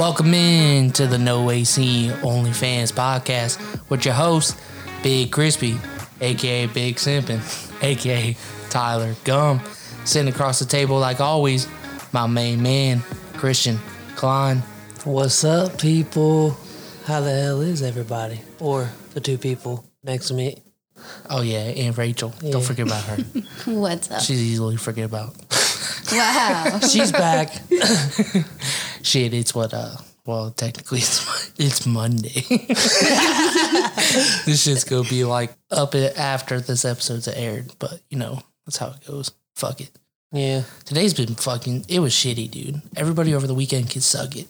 Welcome in to the No AC OnlyFans podcast with your host, Big Crispy, aka Big Simpin, aka Tyler Gum. Sitting across the table, like always, my main man, Christian Klein. What's up, people? How the hell is everybody? Or the two people next to me? Oh, yeah, and Rachel. Yeah. Don't forget about her. What's up? She's easily forget about. Wow. She's back. Shit, it's what, uh, well, technically it's, it's Monday. this shit's gonna be like up after this episode's aired, but you know, that's how it goes. Fuck it. yeah. Today's been fucking, it was shitty, dude. Everybody over the weekend can suck it.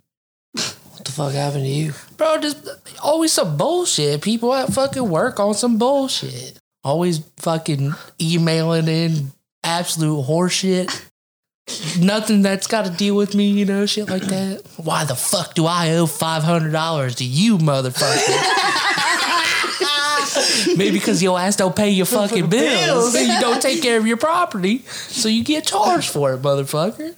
What the fuck happened to you? Bro, just always some bullshit. People at fucking work on some bullshit. Always fucking emailing in absolute horseshit. Nothing that's got to deal with me, you know, shit like that. Why the fuck do I owe five hundred dollars to you, motherfucker? Maybe because your ass don't pay your fucking bills, and you don't take care of your property, so you get charged for it, motherfucker.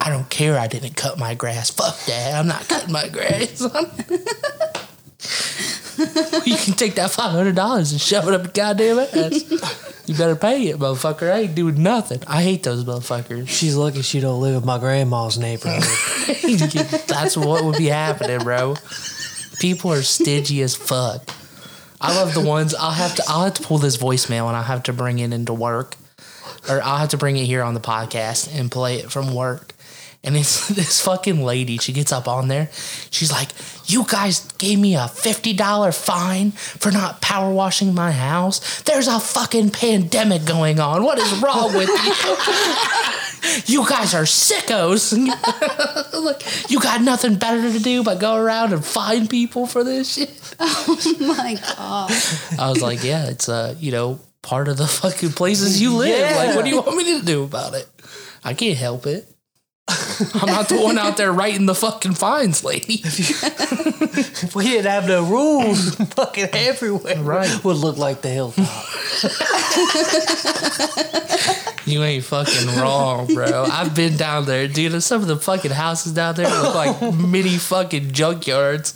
I don't care. I didn't cut my grass. Fuck that. I'm not cutting my grass. you can take that five hundred dollars and shove it up your goddamn ass. You better pay it, motherfucker. I ain't doing nothing. I hate those motherfuckers. She's lucky she don't live in my grandma's neighborhood. That's what would be happening, bro. People are stingy as fuck. I love the ones I'll have to I'll have to pull this voicemail and I'll have to bring it into work. Or I'll have to bring it here on the podcast and play it from work. And it's this fucking lady. She gets up on there. She's like, You guys gave me a $50 fine for not power washing my house. There's a fucking pandemic going on. What is wrong with you? you guys are sickos. like, you got nothing better to do but go around and fine people for this shit. Oh my God. I was like, yeah, it's uh, you know, part of the fucking places you live. Yeah. Like, what do you want me to do about it? I can't help it. I'm not the one out there writing the fucking fines, lady. if we didn't have no rules fucking everywhere, Right. would look like the hilltop. You ain't fucking wrong, bro. I've been down there, dude. Some of the fucking houses down there look like mini fucking junkyards.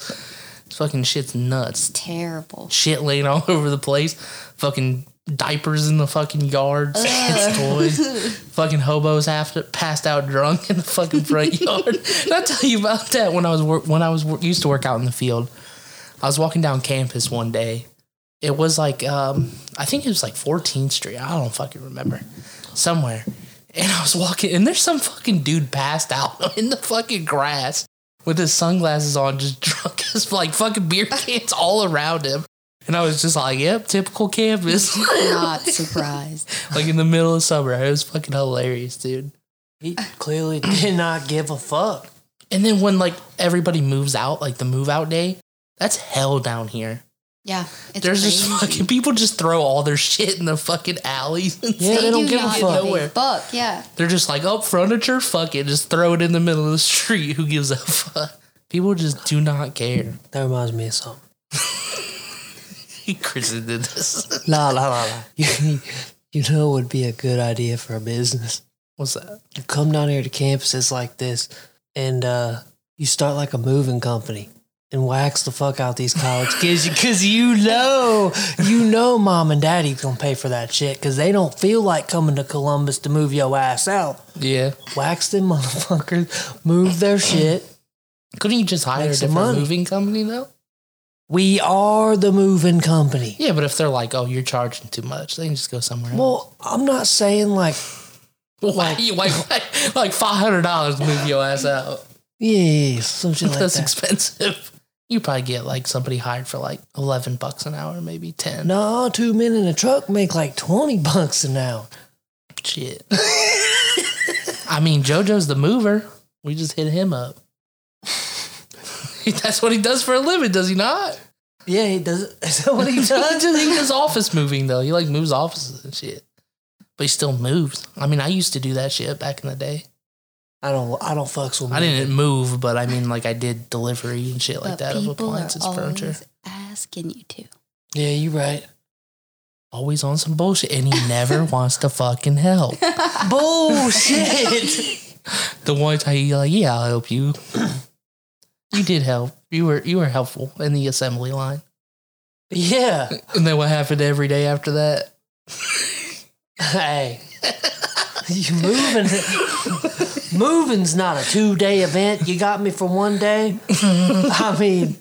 This fucking shit's nuts. Terrible. Shit laying all over the place. Fucking diapers in the fucking yards. Kids' toys. fucking hobos after passed out drunk in the fucking front yard. Did I tell you about that when I was when I was used to work out in the field? I was walking down campus one day. It was like um, I think it was like 14th Street. I don't fucking remember. Somewhere. And I was walking and there's some fucking dude passed out in the fucking grass with his sunglasses on, just drunk as like fucking beer cans all around him. And I was just like, yep, typical campus. Not surprised. like in the middle of summer. It was fucking hilarious, dude. He clearly did not give a fuck. And then when like everybody moves out, like the move out day, that's hell down here. Yeah. It's There's crazy. just fucking people just throw all their shit in the fucking alleys. And Yeah, stuff. they don't do give a fuck. Nowhere. Fuck yeah. They're just like, oh, furniture, fuck it. Just throw it in the middle of the street. Who gives a fuck? People just do not care. That reminds me of something. Chris did this. La la la la. You, you know would be a good idea for a business? What's that? You come down here to campuses like this and uh, you start like a moving company and wax the fuck out these college kids because you know, you know, mom and daddy's gonna pay for that shit because they don't feel like coming to Columbus to move your ass out. Yeah. Wax them motherfuckers, move their shit. Couldn't you just hire a different money. moving company though? We are the moving company. Yeah, but if they're like, oh, you're charging too much, they can just go somewhere else. Well, I'm not saying like, Why you like like, like five hundred dollars to move your ass out? yeah, some shit like That's that. expensive. You probably get like somebody hired for like eleven bucks an hour, maybe ten. No, two men in a truck make like 20 bucks an hour. Shit. I mean, JoJo's the mover. We just hit him up. That's what he does for a living, does he not? Yeah, he does. Is that what he He does? just- he does office moving though. He like moves offices and shit. But he still moves. I mean, I used to do that shit back in the day. I don't. I don't fucks with. I moving. didn't move, but I mean, like I did delivery and shit like but that of people appliances, are furniture. always asking you to. Yeah, you're right. Always on some bullshit, and he never wants to fucking help. Bullshit. The one time he like, yeah, I'll help you. You did help. You were you were helpful in the assembly line. yeah. And then what happened every day after that? Hey. You moving? Moving's not a two day event. You got me for one day. I mean,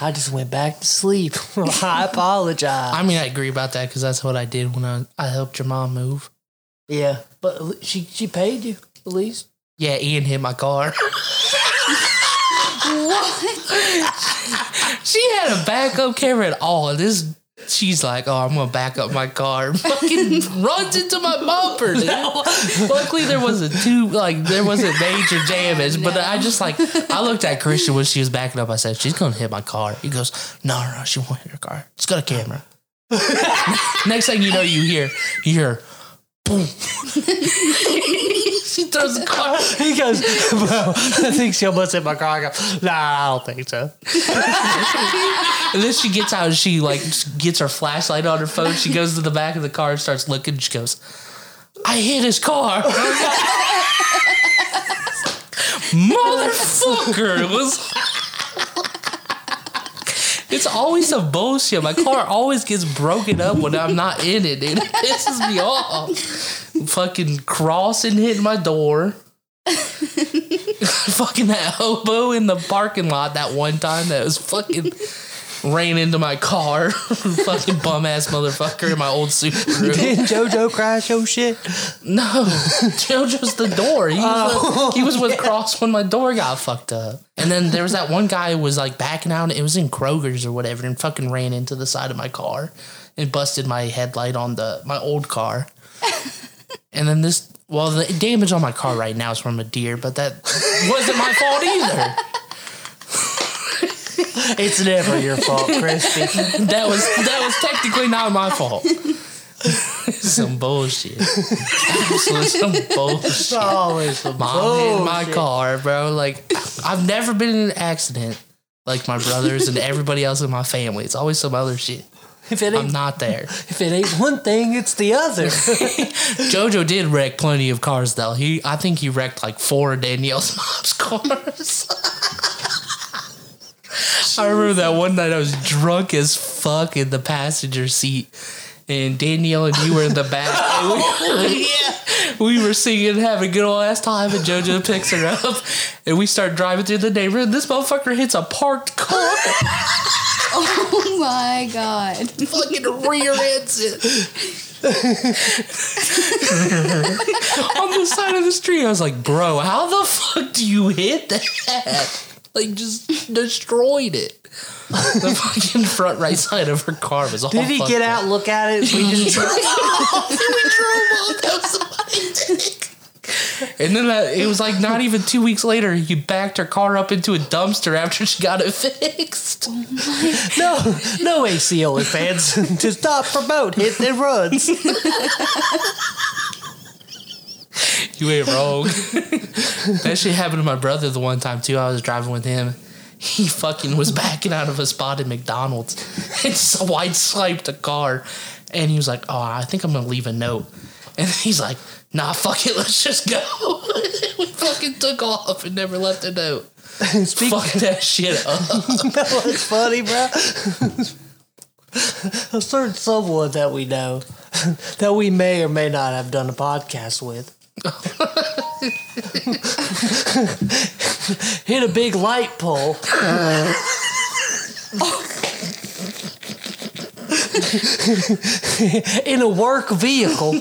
I just went back to sleep. I apologize. I mean, I agree about that because that's what I did when I, I helped your mom move. yeah, but she she paid you at least. Yeah, Ian hit my car. she had a backup camera at all. And this, she's like, "Oh, I'm gonna back up my car." Fucking runs into my bumper. Dude. Luckily, there wasn't too like there wasn't major damage. But I just like I looked at Christian when she was backing up. I said, "She's gonna hit my car." He goes, "No, no, no she won't hit your car. It's got a camera." Next thing you know, you hear you hear. Boom. she throws the car. He goes. I think she almost hit my car. I go, nah, I don't think so. And then she gets out and she like gets her flashlight on her phone. She goes to the back of the car and starts looking. She goes, I hit his car. Motherfucker. It was It's always some bullshit. My car always gets broken up when I'm not in it. It pisses me off. Fucking crossing hitting my door. fucking that hobo in the parking lot that one time that was fucking ran into my car. fucking bum ass motherfucker in my old Subaru. Didn't JoJo crash your shit? No, JoJo's the door. He was, with, oh, he was with Cross when my door got fucked up. And then there was that one guy who was like backing out. It was in Kroger's or whatever, and fucking ran into the side of my car and busted my headlight on the my old car. And then this, well, the damage on my car right now is from a deer, but that wasn't my fault either. It's never your fault, Christy. That was that was technically not my fault. some bullshit. Some bullshit. Always some Mom hit my car, bro. Like I've never been in an accident like my brothers and everybody else in my family. It's always some other shit. If it ain't, I'm not there. if it ain't one thing, it's the other. Jojo did wreck plenty of cars though. He I think he wrecked like four of Danielle's mom's cars. I remember that one night I was drunk as fuck in the passenger seat. And Danielle and you were in the back. And we, yeah. we were singing and having a good old ass time, and JoJo picks her up. And we start driving through the neighborhood. This motherfucker hits a parked car. Oh my god. fucking rear ends it on the side of the street. I was like, bro, how the fuck do you hit that? Like, just destroyed it. The fucking front right side of her car was all Did he get out, look at it? We just drove off And then uh, it was like not even two weeks later, he backed her car up into a dumpster after she got it fixed. no, no AC only fans to stop promote hit and runs. You ain't wrong. that shit happened to my brother the one time too. I was driving with him. He fucking was backing out of a spot at McDonald's and so white swiped a car. And he was like, Oh, I think I'm gonna leave a note. And he's like, Nah, fuck it, let's just go. we fucking took off and never left a note. Speak, Fuck that shit up. that was funny, bro. A certain someone that we know that we may or may not have done a podcast with hit a big light pole. in a work vehicle.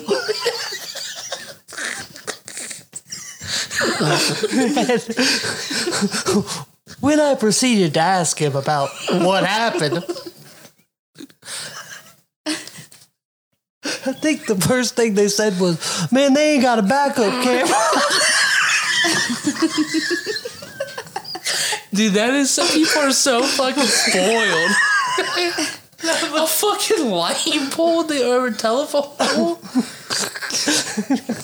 when I proceeded to ask him about what happened, I think the first thing they said was, "Man, they ain't got a backup oh, camera." Dude, that is some people are so fucking spoiled. A fucking light pole, the over telephone pole.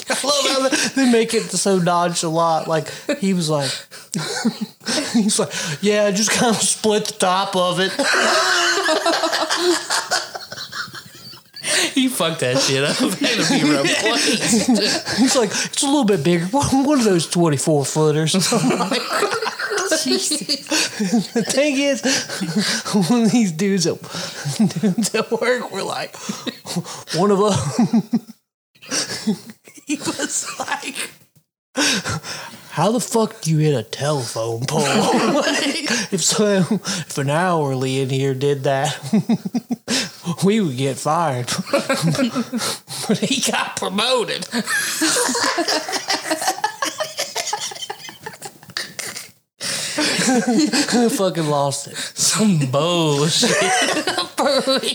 I love how they- they make it so nonchalant. Like he was like, he's like, yeah, just kind of split the top of it. He fucked that shit up. Had to be replaced. He's like, it's a little bit bigger. One of those twenty four footers. Oh the thing is, one of these dudes at dudes at work were like, one of them, he was like. How the fuck do you hit a telephone pole? if so, if an hourly in here did that, we would get fired. but he got promoted. fucking lost it. Some bullshit.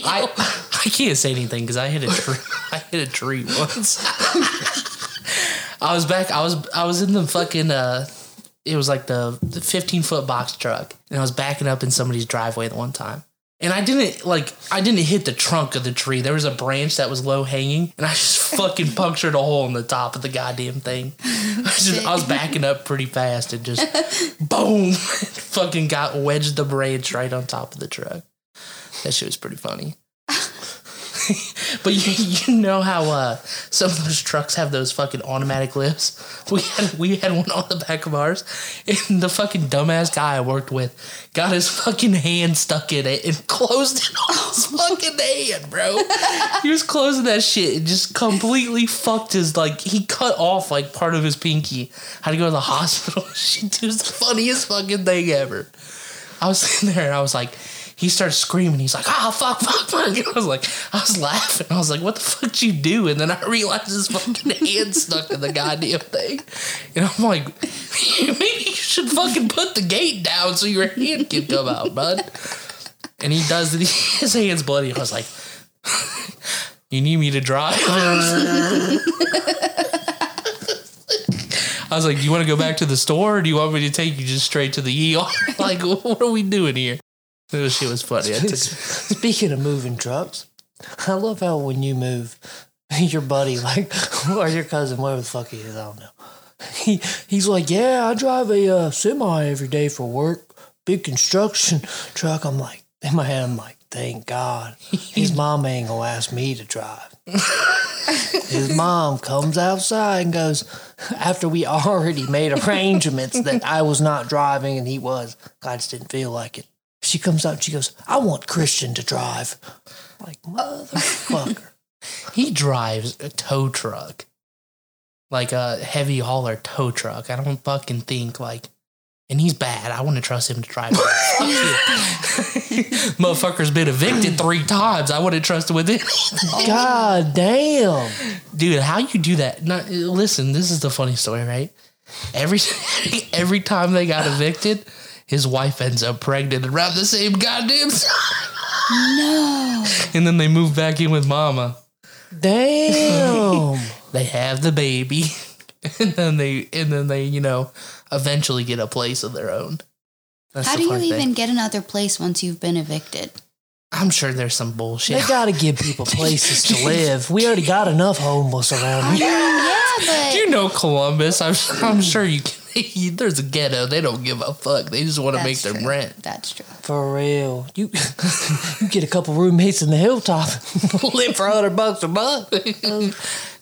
I I can't say anything because I hit a tree. I hit a tree once. I was back. I was I was in the fucking. uh It was like the, the fifteen foot box truck, and I was backing up in somebody's driveway the one time. And I didn't like I didn't hit the trunk of the tree. There was a branch that was low hanging, and I just fucking punctured a hole in the top of the goddamn thing. I, just, I was backing up pretty fast and just boom, fucking got wedged the branch right on top of the truck. That shit was pretty funny. but you, you know how uh, some of those trucks have those fucking automatic lifts? We had we had one on the back of ours, and the fucking dumbass guy I worked with got his fucking hand stuck in it and closed it on his fucking hand, bro. He was closing that shit and just completely fucked his like he cut off like part of his pinky. Had to go to the hospital. Shit, it was the funniest fucking thing ever. I was sitting there and I was like, he started screaming. He's like, oh, fuck, fuck, fuck. I was like, I was laughing. I was like, what the fuck did you do? And then I realized his fucking hand stuck in the goddamn thing. And I'm like, maybe you should fucking put the gate down so your hand can come out, bud. And he does it. His hand's bloody. I was like, you need me to drive? I was like, do you want to go back to the store or do you want me to take you just straight to the ER? like, what are we doing here? Shit was funny. I took- Speaking of moving trucks, I love how when you move, your buddy, like, or your cousin, whatever the fuck he is, I don't know. He he's like, yeah, I drive a uh, semi every day for work, big construction truck. I'm like, in my head, I'm like, thank God, his mom ain't gonna ask me to drive. his mom comes outside and goes, after we already made arrangements that I was not driving and he was, I just didn't feel like it. She comes out and she goes, I want Christian to drive. I'm like, motherfucker. he drives a tow truck, like a heavy hauler tow truck. I don't fucking think like, and he's bad. I wouldn't trust him to drive. Motherfucker's been evicted three times. I wouldn't trust him with it. God damn. Dude, how you do that? No, listen, this is the funny story, right? Every every time they got evicted, his wife ends up pregnant around the same goddamn time. No. And then they move back in with mama. Damn. They have the baby. And then they and then they, you know, eventually get a place of their own. That's How the do you funny even thing. get another place once you've been evicted? I'm sure there's some bullshit. they gotta give people places to live. We already got enough homeless around here. yeah, but you know Columbus. I'm, I'm sure you can. There's a ghetto. They don't give a fuck. They just want to make That's their true. rent. That's true. For real. You you get a couple roommates in the hilltop, live for hundred bucks a month.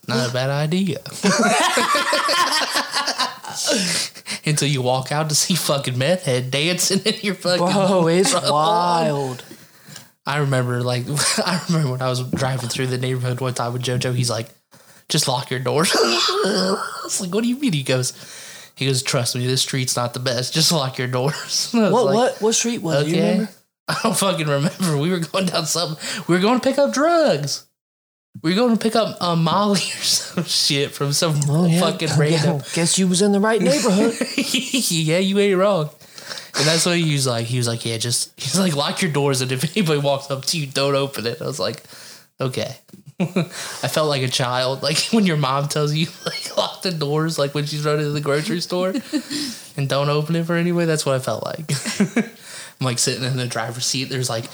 Not a bad idea. Until you walk out to see fucking meth head dancing in your fucking. Bro, it's front wild. I remember, like, I remember when I was driving through the neighborhood one time with JoJo. He's like, "Just lock your doors." I was like, "What do you mean?" He goes, "He goes, trust me, this street's not the best. Just lock your doors." What like, what what street was it? You remember? I don't fucking remember. We were going down something. We were going to pick up drugs. We were going to pick up uh, Molly or some shit from some Oh, yeah. fucking random. Yeah, guess you was in the right neighborhood. yeah, you ain't wrong. And that's what he was like. He was like, yeah, just he's like, lock your doors, and if anybody walks up to you, don't open it. I was like, okay. I felt like a child, like when your mom tells you like lock the doors, like when she's running to the grocery store, and don't open it for anybody. That's what I felt like. I'm like sitting in the driver's seat. There's like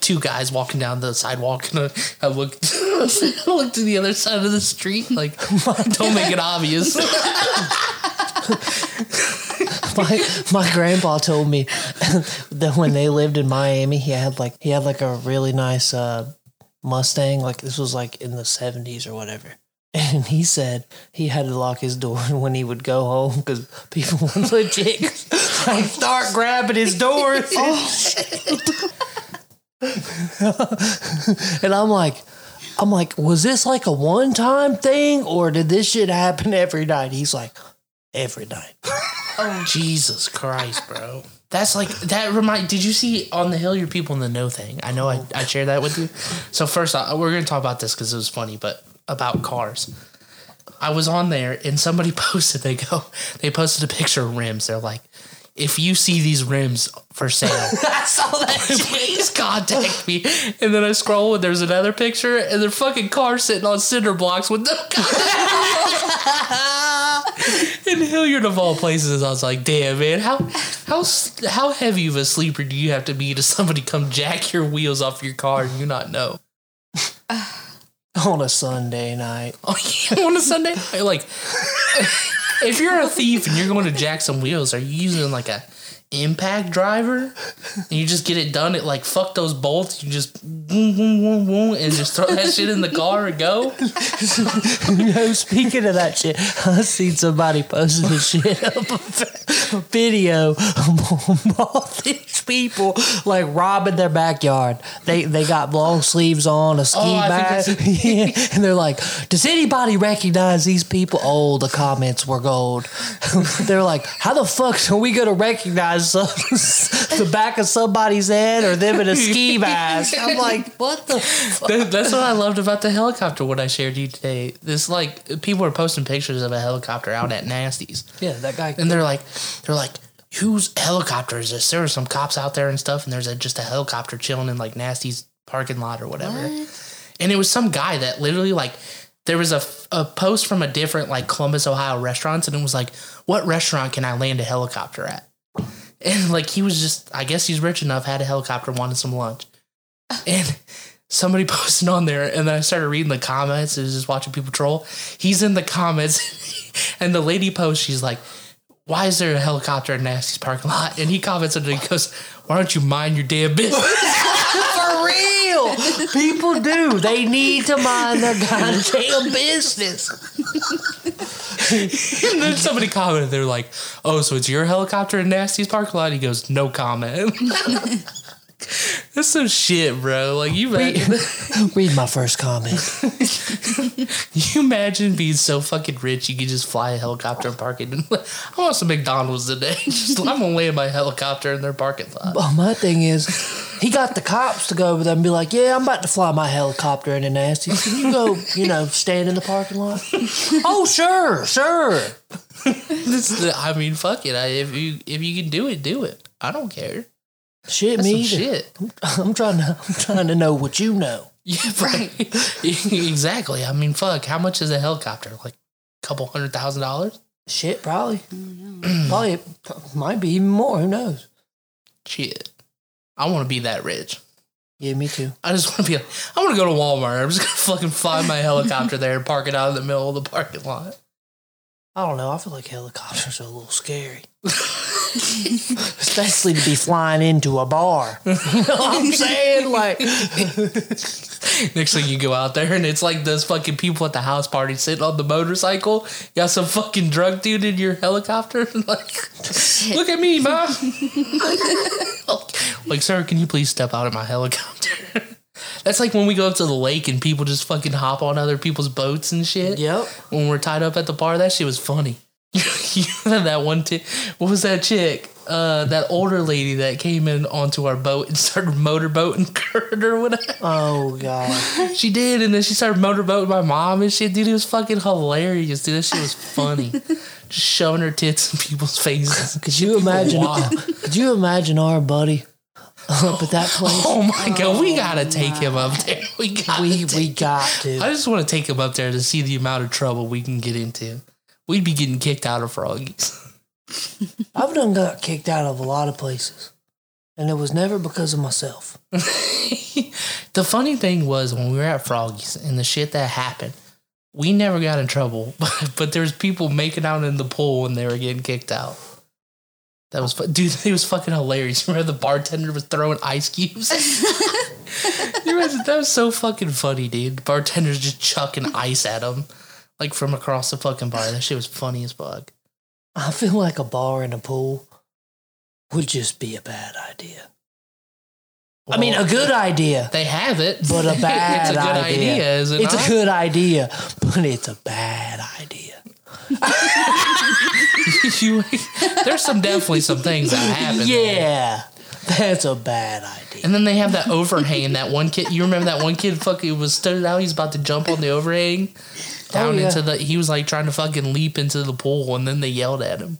two guys walking down the sidewalk, and I look I look to the other side of the street. Like, don't make it obvious. my my grandpa told me that when they lived in Miami, he had like he had like a really nice uh, Mustang. Like this was like in the seventies or whatever. And he said he had to lock his door when he would go home because people would legit like start grabbing his doors. Oh. and I'm like, I'm like, was this like a one time thing or did this shit happen every night? He's like, every night. Oh. Jesus Christ, bro. That's like that. Remind. Did you see on the Hilliard people in the know thing? I know I, I shared that with you. So first, I, we're gonna talk about this because it was funny, but about cars. I was on there and somebody posted. They go. They posted a picture of rims. They're like, if you see these rims for sale, I saw that please contact me. And then I scroll and there's another picture and they're fucking car sitting on cinder blocks with no In Hilliard of all places, I was like, damn man, how how how heavy of a sleeper do you have to be to somebody come jack your wheels off your car and you not know? on a Sunday night. Oh, yeah, on a Sunday night? Like, if you're a thief and you're going to jack some wheels, are you using like a impact driver? And you just get it done at like fuck those bolts. You just boom, boom, boom, boom, and just throw that shit in the car and go. You know, speaking of that shit, I seen somebody posting a shit up a, a video of all these people like robbing their backyard. They they got long sleeves on, a oh, ski Oh, I bag, yeah, and they're like, "Does anybody recognize these people?" Oh, the comments were gold. they're like, "How the fuck are we gonna recognize the back of somebody's head or them in a ski mask?" I'm like, "What the?" Fuck? That- That's what I loved about the helicopter. What I shared you today. This like people are posting pictures of a helicopter out at Nasty's. Yeah, that guy. and they're like, they're like, whose helicopter is this? There were some cops out there and stuff, and there's a, just a helicopter chilling in like Nasty's parking lot or whatever. And it was some guy that literally like, there was a, a post from a different like Columbus, Ohio restaurants, and it was like, what restaurant can I land a helicopter at? And like he was just, I guess he's rich enough, had a helicopter, wanted some lunch, and. Somebody posted on there, and then I started reading the comments. and was just watching people troll. He's in the comments, and the lady posts. She's like, why is there a helicopter in Nasty's parking lot? And he comments and he goes, why don't you mind your damn business? People do. They need to mind their goddamn business. and then somebody commented, they're like, oh, so it's your helicopter in Nasty's parking lot? He goes, no comment. That's some shit, bro. Like you imagine, Read my first comment. you imagine being so fucking rich you could just fly a helicopter and park it. In, I want some McDonald's today. Just, I'm gonna land my helicopter in their parking lot. Well, my thing is, he got the cops to go over there and be like, "Yeah, I'm about to fly my helicopter into Nasty. Can you go, you know, stand in the parking lot?" oh, sure, sure. This I mean, fuck it. I, if you if you can do it, do it. I don't care. Shit, That's me some either. shit. I'm trying to, I'm trying to know what you know. Yeah, right. exactly. I mean, fuck. How much is a helicopter? Like a couple hundred thousand dollars? Shit, probably, probably, might be even more. Who knows? Shit. I want to be that rich. Yeah, me too. I just want to be. Like, I want to go to Walmart. I'm just gonna fucking fly my helicopter there and park it out in the middle of the parking lot. I don't know. I feel like helicopters are a little scary. Especially to be flying into a bar. You know what I'm saying? Like, Next thing you go out there and it's like those fucking people at the house party sitting on the motorcycle. You got some fucking drug dude in your helicopter. like, look at me, ma. like, sir, can you please step out of my helicopter? That's like when we go up to the lake and people just fucking hop on other people's boats and shit. yep. When we're tied up at the bar, that shit was funny. you know that one chick. What was that chick? Uh, that older lady that came in onto our boat and started motorboating Kurt or whatever. Oh, God. She did, and then she started motorboating my mom and shit. Dude, it was fucking hilarious. Dude, that shit was funny. Just shoving her tits in people's faces. Could you imagine? Could you imagine our buddy up at that place. Oh my god, we gotta take him up there. We got we we got to. I just want to take him up there to see the amount of trouble we can get into. We'd be getting kicked out of Froggies. I've done got kicked out of a lot of places, and it was never because of myself. the funny thing was when we were at Froggies and the shit that happened, we never got in trouble, but, but there's people making out in the pool when they were getting kicked out. That was dude. It was fucking hilarious. Remember the bartender was throwing ice cubes. That was so fucking funny, dude. The bartender's just chucking ice at him, like from across the fucking bar. That shit was funny as fuck. I feel like a bar and a pool would just be a bad idea. I mean, a Well, good idea, They have it, but a bad it's a good idea. idea, is it It's not? a good idea, but it's a bad idea. You- there's some definitely some things that happen. there. Yeah, that's a bad idea. And then they have that overhang. That one kid, you remember that one kid fucking was stood out. He's about to jump on the overhang down Oh, yeah. into the. He was like trying to fucking leap into the pool, and then they yelled at him,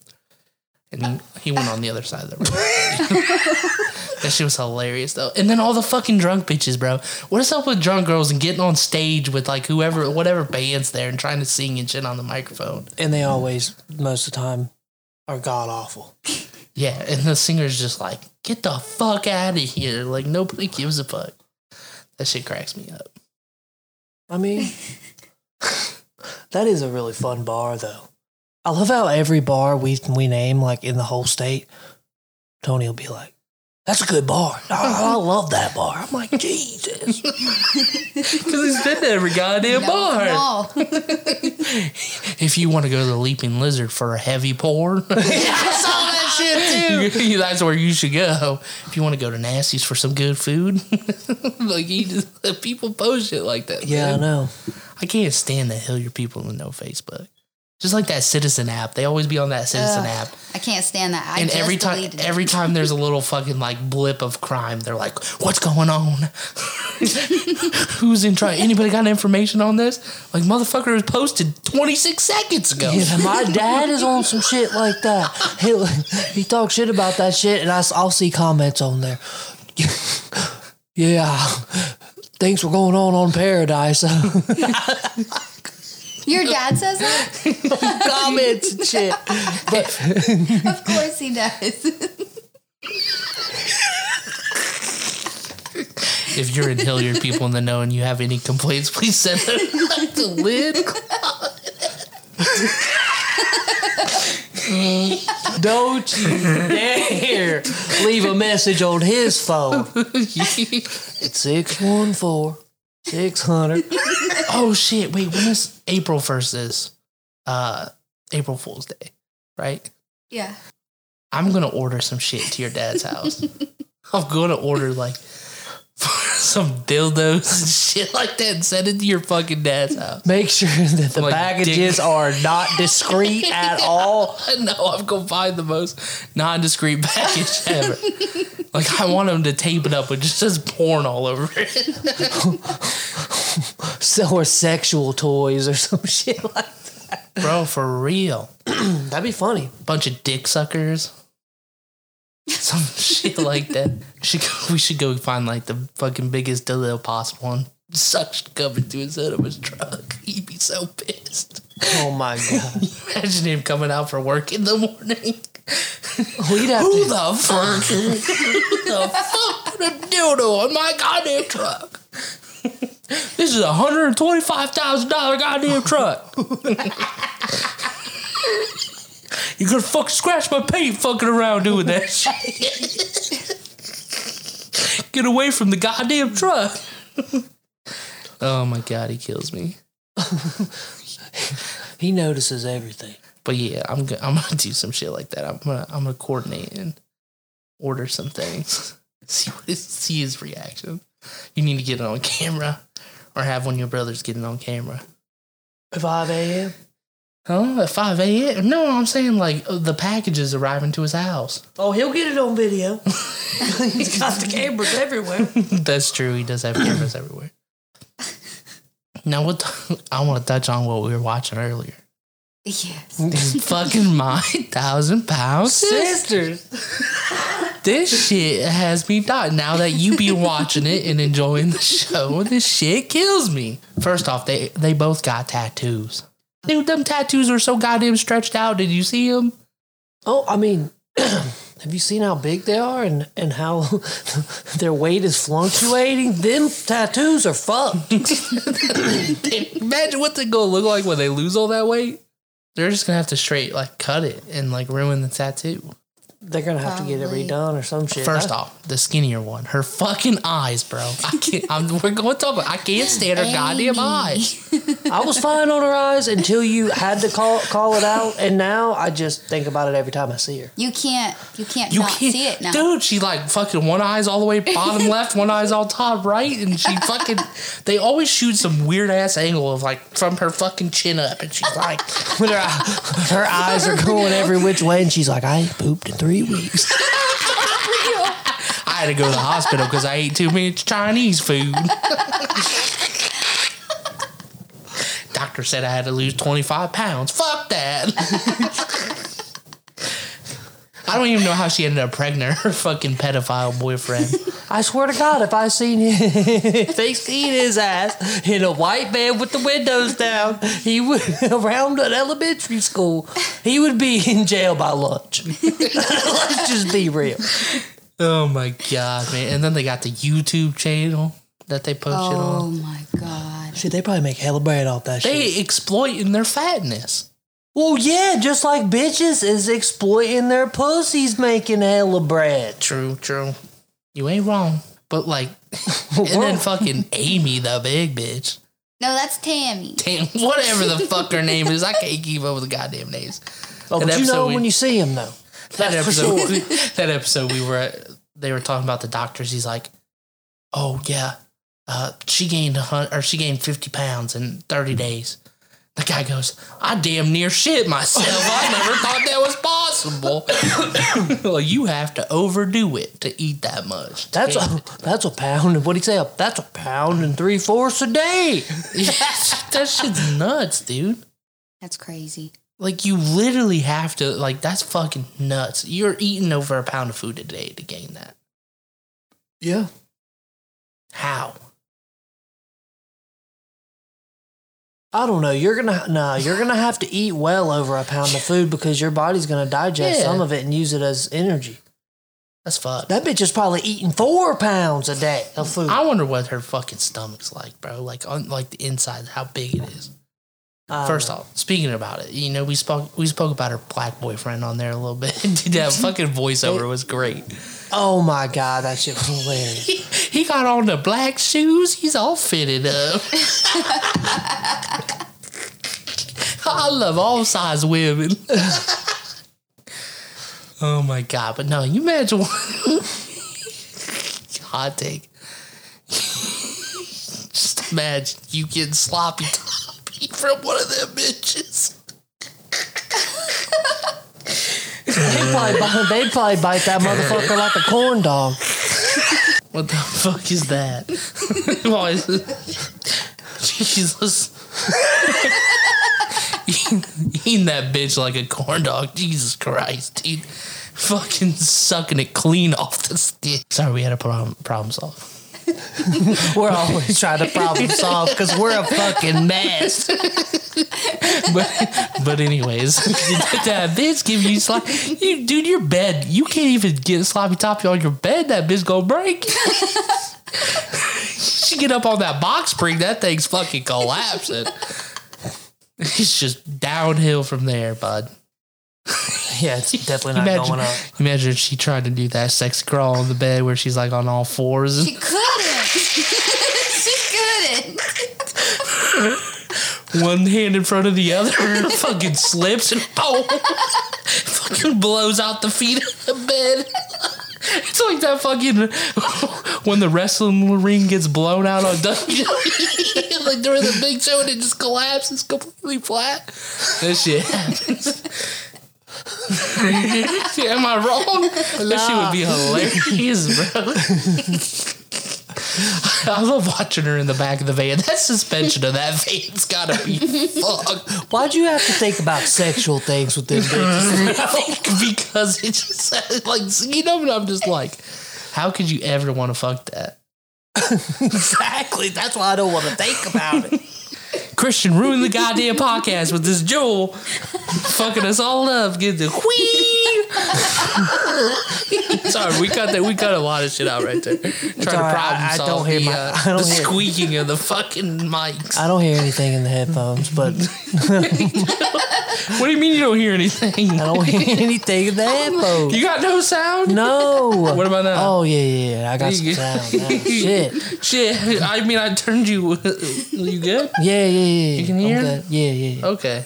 and he, went on the other side of the room. that shit was hilarious though. And then all the fucking drunk bitches, bro. What is up with drunk girls and getting on stage with like whoever, whatever band's there and trying to sing and shit on the microphone? And they always, most of the time, are god awful. Yeah, and the singer's just like, get the fuck out of here. Like, nobody gives a fuck. That shit cracks me up. I mean, that is a really fun bar, though. I love how every bar we we name, like in the whole state, Tony will be like, "That's a good bar. Oh, I love that bar." I'm like, Jesus. Because he's been to every goddamn bar. No. If you want to go to the Leaping Lizard for a heavy pour, I saw that shit too. that's where you should go. If you want to go to Nasty's for some good food, like he just, people post shit like that. Yeah, I know. I can't stand the Hilliard people who know Facebook. Just like that Citizen app, they always be on that Citizen Ugh, app. I can't stand that. I and just every time it. every time there's a little fucking like blip of crime they're like what's going on who's in trouble anybody got information on this like motherfucker was posted 26 seconds ago Yeah, my dad is on some shit like that. He he talks shit about that shit, and I, will see comments on there. yeah, things were going on on Paradise. Your dad says that? comments and shit. of course he does. If you're in Hilliard people in the know and you have any complaints please send them to lid Don't you dare leave a message on his phone. It's 614 600. oh shit wait when is April 1st is uh April Fool's Day right yeah. I'm gonna order some shit to your dad's house. I'm gonna order like some dildos and shit like that and send it to your fucking dad's house. Make sure that the Like packages dick- are not discreet at all. No, I'm gonna find the most non-discreet package ever. like I want them to tape it up with just says porn all over it. So, or sexual toys or some shit like that. Bro, for real. That'd be funny. Bunch of dick suckers. Some shit like that. Should go, we should go find like the fucking biggest dildo possible and suction cup into his head of his truck. He'd be so pissed. Oh my god. Imagine him coming out for work in the morning. We'd have Who to. the fuck? Who the fuck put a dildo on my goddamn truck? This is a hundred and twenty-five thousand dollar goddamn truck. You could fuck scratch my paint fucking around doing that shit. Get away from the goddamn truck. oh my god, he kills me. He notices everything. But yeah, I'm go- I'm gonna do some shit like that. I'm gonna I'm gonna coordinate and order some things. See what his, see his reaction. You need to get it on camera, or have one of your brothers get it on camera. At 5 a.m. Huh? At five a.m. No, I'm saying like uh, the packages arriving to his house. Oh, he'll get it on video. He's got the cameras everywhere. That's true. He does have cameras everywhere. Now, what the- I want to touch on what we were watching earlier. Yes. Is fucking my thousand pound sisters. Sisters. this shit has me dying. Now that you be watching it and enjoying the show, this shit kills me. First off, they they both got tattoos. Dude, them tattoos are so goddamn stretched out. Did you see them? Oh, I mean, have you seen how big they are and, and how their weight is fluctuating? Them tattoos are fucked. Imagine what they're gonna look like when they lose all that weight. They're just gonna have to straight like cut it and like ruin the tattoo. They're gonna have to get it redone or some shit. First I- off, the skinnier one, her fucking eyes, bro. I can't. I'm, we're going to talk about. I can't stand her goddamn eyes. I was fine on her eyes until you had to call call it out, and now I just think about it every time I see her. You can't. You can't You not can't see it now. dude. She like fucking one eye's all the way bottom left, one eye's all top right, and she fucking. They always shoot some weird ass angle of like from her fucking chin up, and she's like, her, her eyes are going every which way, and she's like, "I ain't pooped in three weeks." I had to go to the hospital because I ate too much Chinese food. Doctor said I had to lose 25 pounds. Fuck that. I don't even know how she ended up pregnant. Her fucking pedophile boyfriend. I swear to God, if I seen him, if they seen his ass in a white van with the windows down, he would around an elementary school. He would be in jail by lunch. Let's just be real. Oh my god, man! And then they got the YouTube channel that they posted Oh on. Oh my god. Shit, they probably make hella bread off that shit. They exploiting their fatness. Well, yeah, just like bitches is exploiting their pussies, making hella bread. True, true. You ain't wrong. But like, and then fucking Amy, the big bitch. No, that's Tammy. Damn, whatever the fuck her name is, I can't keep up with the goddamn names. Oh, That but you know episode we- when you see him, though. That That's for episode, sure. that episode, we were at, they were talking about the doctors. He's like, "Oh yeah, uh, she gained a hun- or she gained fifty pounds in thirty days." The guy goes, "I damn near shit myself. I never thought that was possible." well, you have to overdo it to eat that much. That's a that's a pound. What would he say? That's a pound and three fourths a day. that shit's nuts, dude. That's crazy. Like you literally have to like that's fucking nuts. You're eating over a pound of food a day to gain that. Yeah. How? I don't know. You're gonna no. You're gonna have to eat well over a pound of food because your body's gonna digest Yeah. some of it and use it as energy. That's fucked. That bitch is probably eating four pounds a day of food. I wonder what her fucking stomach's like, bro. Like on like the inside, how big it is. Don't First off, speaking about it, you know, we spoke we spoke about her black boyfriend on there a little bit. Dude, that fucking voiceover was great. oh my god, that shit was hilarious. He, he got on the black shoes. He's all fitted up. I love all size women. oh my god! But no, you imagine hot take. Just imagine you getting sloppy toppy from one of them bitches. They'd probably, bite, they'd probably bite that motherfucker like a corn dog. What the fuck is that? Why is it? Jesus. Eating that bitch like a corn dog. Jesus Christ, dude. Fucking sucking it clean off the stick. Sorry, we had a problem, problem solve. We're always trying to problem solve because we're a fucking mess. But, but anyways, that bitch give you sloppy. You, dude, your bed, you can't even get sloppy toppy on your bed. That bitch gonna break. she get up on that box spring, that thing's fucking collapsing. It's just downhill from there, bud. Yeah, it's definitely not Imagine, going up. imagine if she tried to do that sex crawl on the bed where she's like on all fours. She couldn't. she couldn't. one hand in front of the other, fucking slips and oh, fucking blows out the feet of the bed. It's like that fucking when the wrestling ring gets blown out on WWE, like during the big show and it just collapses completely flat. That shit happens. Am I wrong? That shit would be hilarious, bro. I love watching her in the back of the van. That suspension of that van's gotta be fucked. Why'd you have to think about sexual things with them bitches? because it just like you know, and I'm just like, how could you ever want to fuck that? exactly. That's why I don't want to think about it. Christian ruined the goddamn podcast with this Joel fucking us all up. Get the whee. Sorry, we cut that. We cut a lot of shit out right there. Trying to all right. problem I- I solve don't hear the, my- uh, I don't the hear- squeaking of the fucking mics. I don't hear anything in the headphones, but What do you mean you don't hear anything? I don't hear anything in the headphones. You got no sound? No. What about now? Oh yeah, yeah, yeah. I got some sound. now. Shit. Shit. I mean, I turned you. You good? Yeah, yeah, yeah. You can hear? good. Yeah, yeah, yeah. Okay.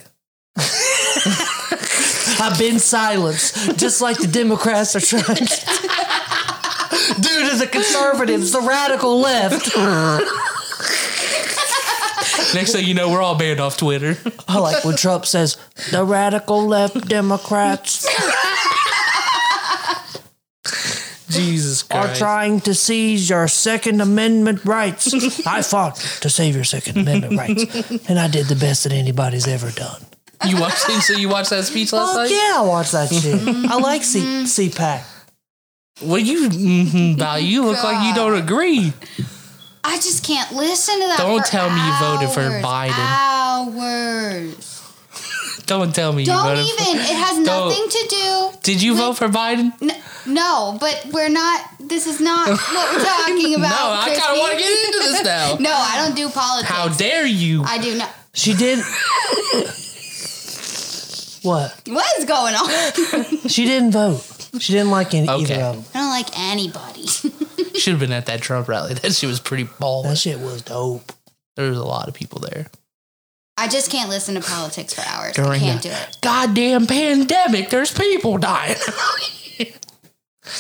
I've been silenced, just like the Democrats are trying. to- Due to the conservatives, the radical left. Next thing you know, we're all banned off Twitter. I like when Trump says the radical left Democrats Jesus are trying to seize your Second Amendment rights. I fought to save your Second Amendment rights, and I did the best that anybody's ever done. You watched so you watched that speech last Oh night? yeah, I watched that shit. I like C CPAC. What you mm about? You look like you don't agree. I just can't listen to that. Don't for tell me you voted for hours. Biden. Hours. Don't tell me you Don't voted even. for. It has nothing to do. Did you vote for Biden? N- no, but we're not. This is not what we're talking about. No, I kind of want to get into this now. No, I don't do politics. How dare you? I do not. She did. what? What is going on? She didn't vote. She didn't like any, Okay. either of them. I don't like anybody. Should have been at that Trump rally. That shit was pretty That bald. shit was dope. There was a lot of people there. I just can't listen to politics for hours. I can't do it. goddamn pandemic, there's people dying.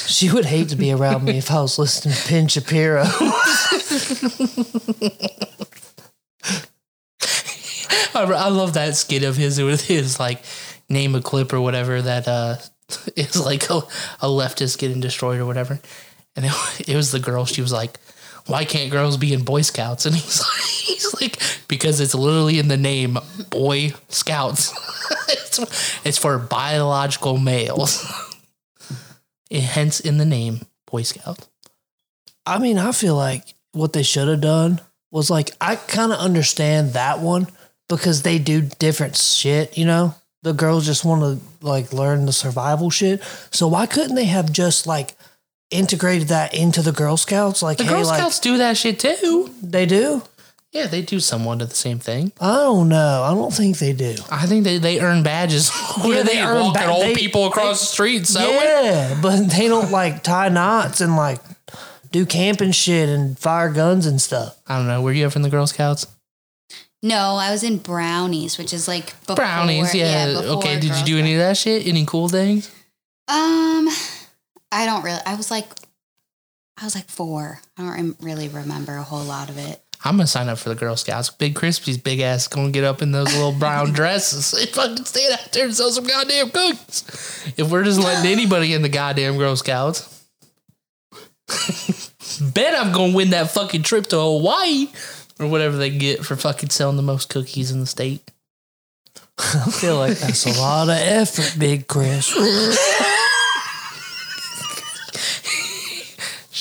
She would hate to be around me if I was listening to Ben Shapiro. I, I love that skit of his with his like name a clip or whatever that uh is like a, a leftist getting destroyed or whatever. And it, it was the girl. She was like, "Why can't girls be in Boy Scouts?" And he's like, "He's like because it's literally in the name Boy Scouts. it's, it's for biological males. It- hence in the name Boy Scout." I mean, I feel like what they should have done was like, I kind of understand that one because they do different shit, you know? The girls just want to like learn the survival shit. So why couldn't they have just like integrated that into the Girl Scouts? Like, The hey, Girl like Scouts do that shit too. they do? Yeah, they do somewhat of the same thing. I don't know. I don't think they do. I think they, they earn badges where Yeah, they, they earn walking ba- old they- people across the street. So yeah, but they don't like tie knots and like do camping shit and fire guns and stuff. I don't know. Were you ever in the Girl Scouts? No, I was in brownies, which is like before, Brownies, yeah. before okay, did you Girl do any of that shit? Any cool things? Um, I don't really. I was like, I was like four. I don't really remember a whole lot of it. I'm gonna sign up for the Girl Scouts. Big Crispy's big ass gonna get up in those little brown dresses and fucking stand out there and sell some goddamn cookies. If we're just letting anybody in the goddamn Girl Scouts, bet I'm gonna win that fucking trip to Hawaii or whatever they get for fucking selling the most cookies in the state. I feel like that's a lot of effort, Big Chris.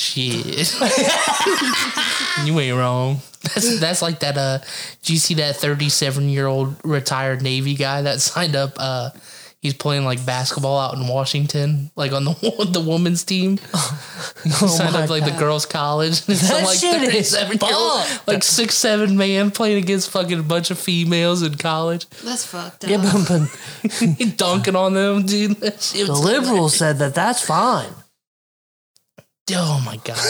Shit. you ain't wrong. That's that's like that uh do you see that 37 year old retired Navy guy that signed up uh he's playing like basketball out in Washington, like on the the women's team. He signed up like the girls' college. And some That like shit is 37 year old like six seven man playing against fucking a bunch of females in college. That's fucked up. Yeah, but, but Dunking on them, dude. The liberals said that that's fine. Oh my god.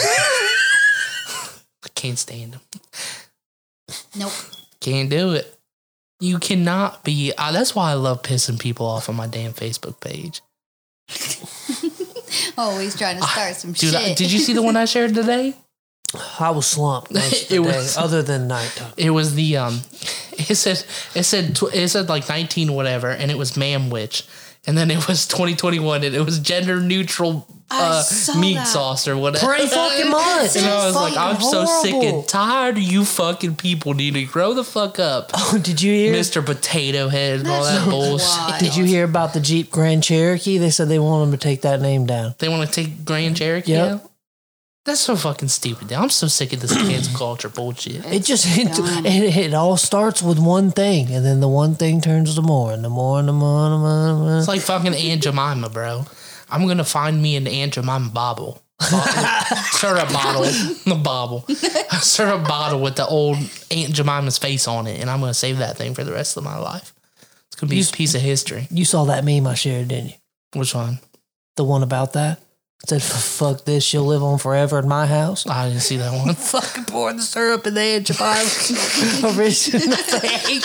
I can't stand him. Nope. Can't do it. You cannot be. Uh, that's why I love pissing people off on my damn Facebook page. Always trying to start some Dude, I- shit. did you see the one I shared today? I was slumped most of the It day, was- other than nighttime. It was the um. It said it said tw- it said like nineteen whatever, and it was Manwich, and then it was twenty twenty one, and it was gender neutral uh, meat that. sauce or whatever. Pretty fucking much. And I was like, I'm so sick and tired of you fucking people need to grow the fuck up. Oh, did you hear? Mr. Potato Head and all that bullshit. wild. Did you hear about the Jeep Grand Cherokee? They said they want them to take that name down. They want to take Grand Cherokee Yep. out? That's so fucking stupid. dude. I'm so sick of this cancel culture bullshit. It just it, it, it all starts with one thing, and then the one thing turns to more, and the more, and the more, and the more. And the more. It's like fucking Aunt Jemima, bro. I'm gonna find me an Aunt Jemima bobble. Start a bottle, the bobble. Start a bottle with the old Aunt Jemima's face on it, and I'm gonna save that thing for the rest of my life. It's gonna be You a s- piece of history. You saw that meme I shared, didn't you? Which one? The one about that. It said, "Fuck this, she'll live on forever in my house." I didn't see that one. Fucking pour the syrup in the Aunt Jemima original thing.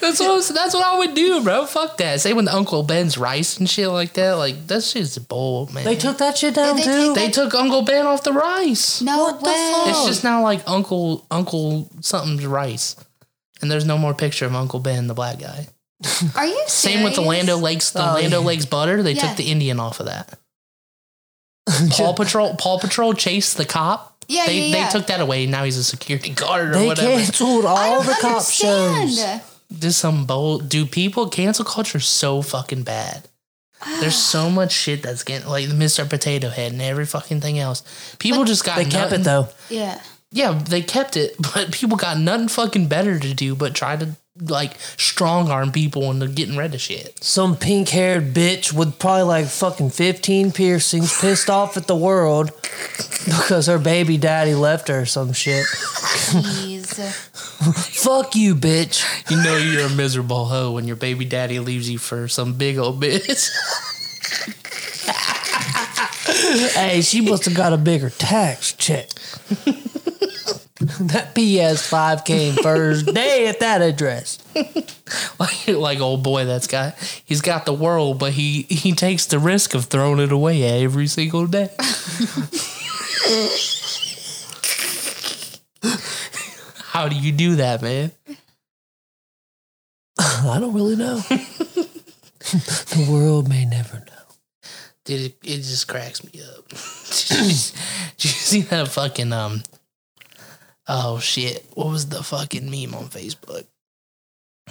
That's what I was, that's what I would do, bro. Fuck that. Same with Uncle Ben's rice and shit like that. Like that shit's bull, man. They took that shit down Did they too. take they took Uncle Ben off the rice. No What the way. fuck? It's just now like Uncle Uncle something's rice, and there's no more picture of Uncle Ben, the black guy. Are you Same with the serious? Land O'Lakes, the Oh, Lando yeah. Lakes butter. They Yeah. took the Indian off of that. Paw Patrol, Paw Patrol chased the cop. Yeah, they yeah, they took that away. Now he's a security guard or They whatever. canceled I all the cop understand. shows. This some bold. Do people cancel culture so fucking bad? There's so much shit that's getting like Mr. Potato Head and every fucking thing else. People just got They kept it though. Yeah. Yeah, they kept it, but people got nothing fucking better to do but try to like strong arm people into getting rid of shit. Some pink haired bitch with probably like fucking 15 piercings, pissed off at the world because her baby daddy left her or some shit. Jeez. Fuck you, bitch. You know you're a miserable hoe when your baby daddy leaves you for some big old bitch. Hey, she must have got a bigger tax check. that PS5 came first day at that address. like, like old boy that's got he's got the world, but he he takes the risk of throwing it away every single day. How do you do that, man? I don't really know. the world may never know. Dude, it, it just cracks me up. Did you see that fucking um? Oh shit! What was the fucking meme on Facebook?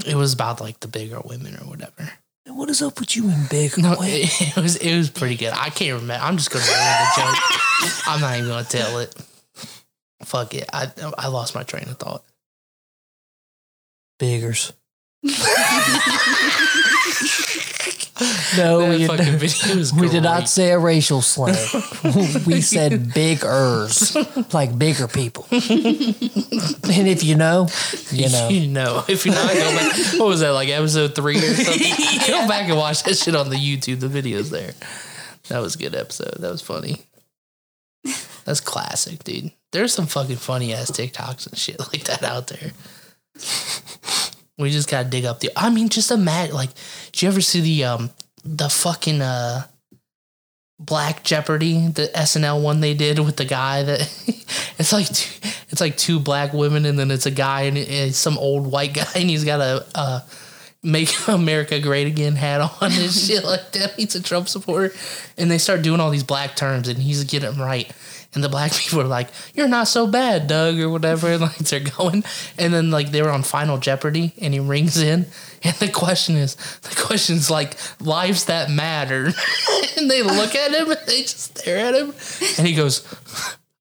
It was about like the bigger women or whatever. What is up with you and big? No, it, it was it was pretty good. I can't remember. I'm just gonna ruin the joke. I'm not even gonna tell it. Fuck it. I I lost my train of thought. biggers. No, That we, was we did not say a racial slang. we said bigers, like bigger people. and if you know, you know. You know, if you're not go back, what was that like episode three or something? Go back and watch that shit on the YouTube. The videos there. That was a good episode. That was funny. That's classic, dude. There's some fucking funny ass TikToks and shit like that out there. We just gotta dig up the. I mean, just imagine. Like, did you ever see the um the fucking uh Black Jeopardy, the SNL one they did with the guy that it's like two, it's like two black women and then it's a guy and it's some old white guy and he's got a uh, make America great again hat on and shit like that. He's a Trump supporter and they start doing all these black terms and he's getting them right. And the black people are like, "You're not so bad, Doug," or whatever. And like they're going, and then like they were on Final Jeopardy, and he rings in, and the question is, the question's like, "Lives that matter," and they look at him and they just stare at him, and he goes,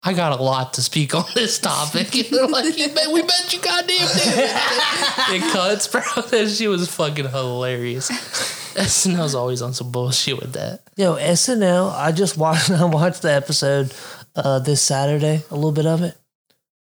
"I got a lot to speak on this topic." And they're like, "You bet, we bet you goddamn do." it cuts, bro. That shit was fucking hilarious. SNL's always on some bullshit with that. Yo, SNL. I just watched. I watched the episode uh, this Saturday. A little bit of it.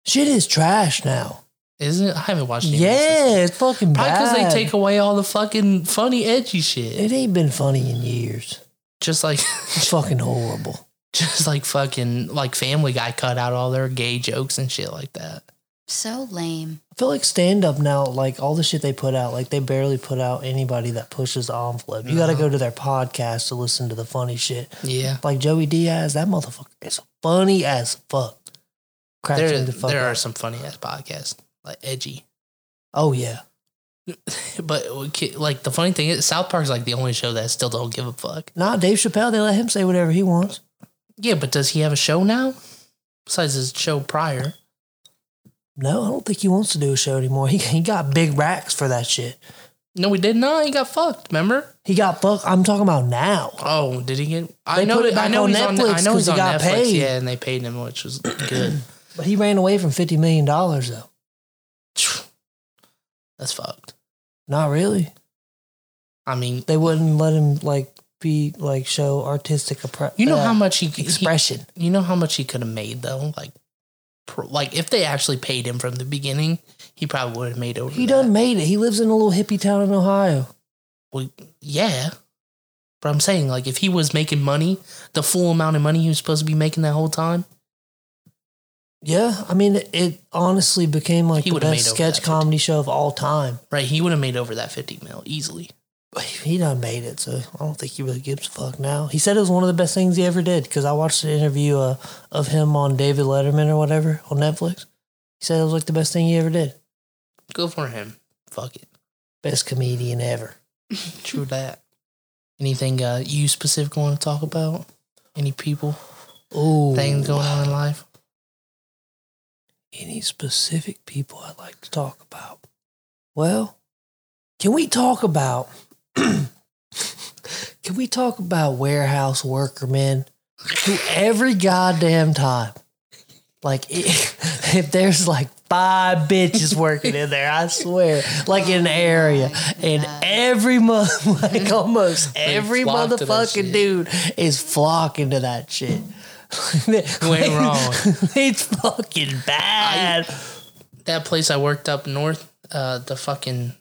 Shit is trash now. Isn't it? I haven't watched this. Yeah, it's fucking bad. Probably because bad. they take away all the fucking funny, edgy shit. It ain't been funny in years. Just like, It's fucking horrible. just like fucking like Family Guy cut out all their gay jokes and shit like that. So lame. I feel like stand up now, like all the shit they put out, like they barely put out anybody that pushes the envelope. You got to go uh-huh. to their podcast to listen to the funny shit. Yeah, Like Joey Diaz, that motherfucker is funny as fuck. Cracks there me the fuck there up. are some funny ass podcasts like edgy, Oh yeah, but like the funny thing is South Park's like the only show that still don't give a fuck. nah, Dave Chappelle, they let him say whatever he wants. Yeah, but does he have a show now? Besides his show prior. No, I don't think he wants to do a show anymore. He he got big racks for that shit. No, he did not. He got fucked. Remember? He got fucked. I'm talking about now. Oh, did he get? I They know. put it I back know on he's on. I know he's he on got Netflix. paid. Yeah, and they paid him, which was good. But he ran away from fifty million dollars though. That's fucked. Not really. I mean, They wouldn't let him like be like show artistic appre- you know uh, how much he, he expression. You know how much he could have made though. Like, like if they actually paid him from the beginning, he probably would have made over. He that. done made it. He lives in a little hippie town in Ohio. Well, yeah. But I'm saying, like, if he was making money, the full amount of money he was supposed to be making that whole time, Yeah, I mean, it, it honestly became like He the best sketch comedy show of all time. right? He would have made over that 50 mil easily. He done made it, so I don't think he really gives a fuck now. He said it was one of the best things he ever did because I watched an interview uh, of him on David Letterman or whatever on Netflix. He said it was like the best thing he ever did. Good for him. Fuck it. Best comedian ever. True that. Anything uh, you specifically want to talk about? Any people, Ooh, things going on in life? any specific people I'd like to talk about? Well, can we talk about can we talk about warehouse worker men who every goddamn time like if, if there's like five bitches working in there, I swear, like in an area, and every month, like almost every flock to that motherfucking dude is flocking to that shit. Went wrong. it's fucking bad. That place I worked up north, uh, the fucking s-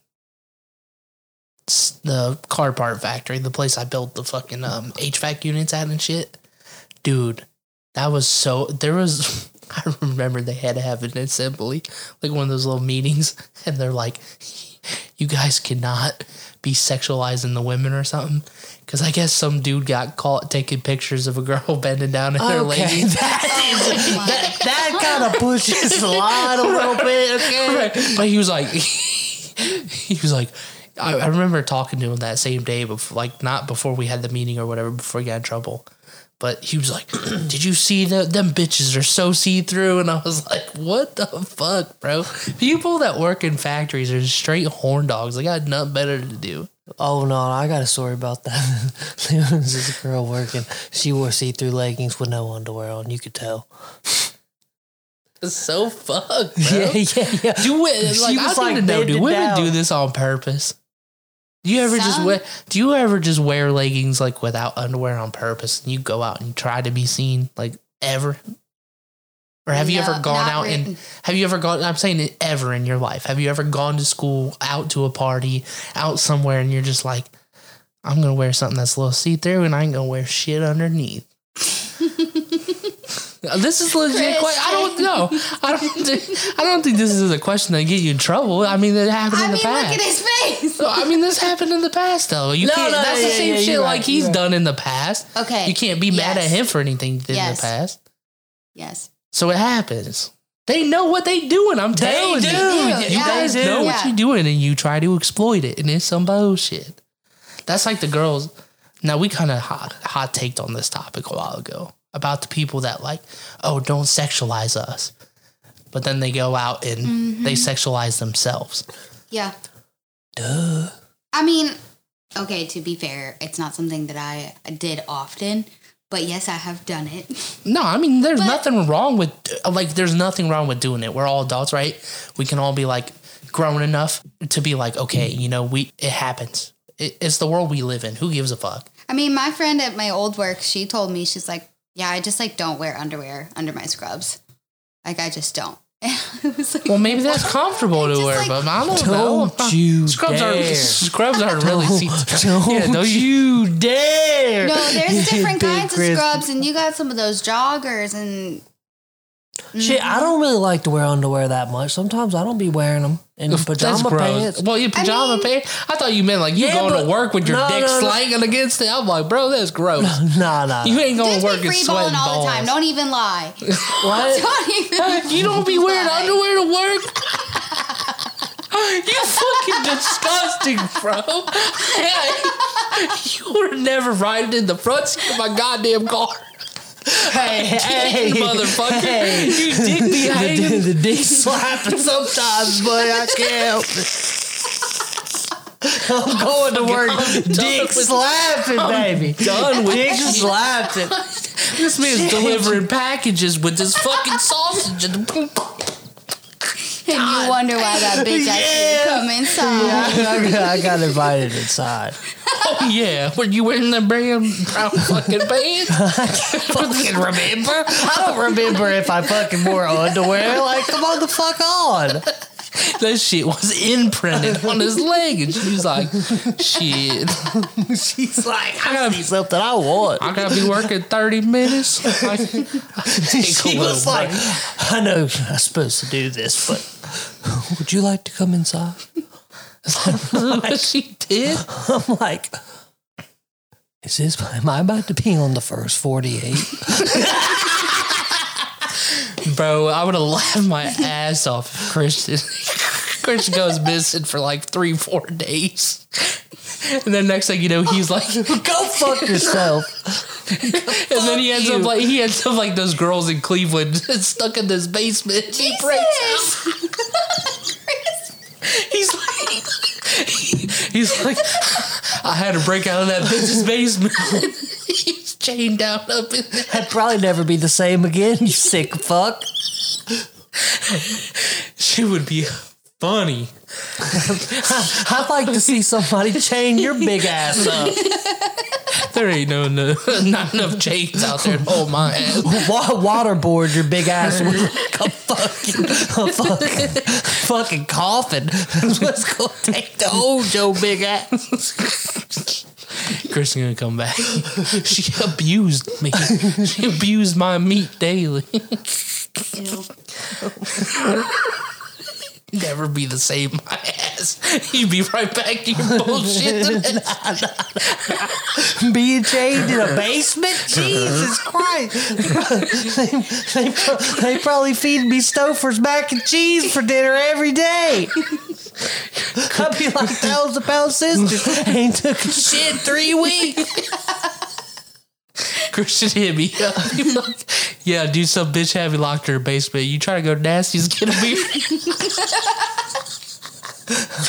the car part factory, the place I built the fucking um, HVAC units at and shit. Dude, that was so. There was. I remember they had to have an assembly, like one of those little meetings, and they're like, "You guys cannot be sexualizing the women or something." Because I guess some dude got caught taking pictures of a girl bending down in her Okay, leggings. that is Oh that, that kind of pushes the line a little bit. Okay, right. But he was like, he was like, I, I remember talking to him that same day, before, like not before we had the meeting or whatever, before he got in trouble. But he was like, "Did you see that? Them bitches are so see through." And I was like, "What the fuck, bro? People that work in factories are straight horn dogs. They got nothing better to do." Oh no, I got a story about that. there was this girl working. She wore see-through leggings with no underwear on. You could tell. It's so fucked, bro. Yeah, yeah, yeah. Do it She was, I like, to know. Do bending women down. do this on purpose? Do you ever just wear? Do you ever just wear leggings like without underwear on purpose, and you go out and try to be seen like ever? Or have you ever gone out and have you ever gone? I'm saying it ever in your life. Have you ever gone to school, out to a party, out somewhere, and you're just like, I'm gonna wear something that's a little see through, and I ain't gonna wear shit underneath. Uh, this is legit. Chris. que- I don't know. I don't. Think, I don't think this is a question that get you in trouble. I mean, it happened I in the mean, past. look at his face. I mean, this happened in the past, though. You No, can't. no, that's the same yeah, shit like right, he's right. done in the past. Okay. You can't be mad at him for anything did in the past. Yes. So it happens. They know what they doing. I'm telling do. you. Yeah, You guys they do. know what you're doing, and you try to exploit it, and it's some bullshit. That's like the girls. Now we kind of hot hot taked on this topic a while ago about the people that like, oh, don't sexualize us, but then they go out and Mm-hmm. they sexualize themselves. Yeah. Duh. I mean, okay, to be fair, it's not something that I did often, but yes, I have done it. No, I mean, there's But- nothing wrong with like, there's nothing wrong with doing it. We're all adults, right? We can all be like grown enough to be like, okay, you know, we it happens. It, it's the world we live in. Who gives a fuck? I mean, my friend at my old work, she told me, she's like, yeah, I just like don't wear underwear under my scrubs. Like, I just don't. It was like, Well, maybe that's comfortable to wear, like- but I don't know. Don't you Scrubs dare. are scrubs are really see. Don't Yeah, don't you? you dare. No, there's different kinds of scrubs, and you got some of those joggers, and Shit, I mm-hmm. don't really like to wear underwear that much. Sometimes I don't be wearing them in That's pajama gross. pants. Well, your pajama mean- pants. I thought you meant like you Yeah, going to work with your no, dick no, no. slanging against it. I'm like, bro, that's gross. Nah, nah. You ain't going dudes to work be and free sweating balling all balls. the time. Don't even lie. what? Don't even. You don't be wearing lie. underwear to work. you fucking disgusting, bro. you were never riding in the front seat of my goddamn car. Hey, hey, Motherfucker. Hey, You dick be the, hanging. the dick slapping sometimes, but I can't help it. I'm going to work. I'm Dick slapping, baby. done with dick slapping. This man's delivering packages with this fucking sausage. And And you wonder why that bitch asked you come inside. I, I got invited inside. oh yeah, were you wearing the brown brown fucking pants? I can't fucking remember? I don't remember if I fucking wore underwear. Like, come on the fuck on. That shit was imprinted on his leg, and she was like, "Shit, She's like, I gotta- see something I want. I gotta be working thirty minutes." I, I can take She was little like. I know I'm supposed to do this, but would you like to come inside? what she did. I'm like, is this, am I about to be on the first 48? Bro, I would have laughed my ass off if Christian Christian goes missing for like three, four days. And then next thing you know, he's like, Go fuck yourself. And then he ends up like he ends up like those girls in Cleveland stuck in this basement. And he breaks out. He's like, he's like, I had to break out of that bitch's basement. He's chained down up in there. I'd probably never be the same again, you sick fuck. She would be funny. I'd like to see somebody chain your big ass up. There ain't no, no not enough chains out there to hold my ass. Waterboard your big ass with like a fucking, a fucking, fucking coffin. That's what's gonna take to hold your big ass. Kristen gonna come back. She abused me. She abused my meat daily. Never be the same, my ass. You'd be right back to your bullshit. Being chained in a basement? Jesus Christ. they, they, they probably feed me Stouffer's mac and cheese for dinner every day. I'd be like thousand pound sisters. Ain't took a shit three weeks. Christian hit me up. Like, yeah, dude, some bitch had me locked in her basement. You try to go to Nasty's, get a beer.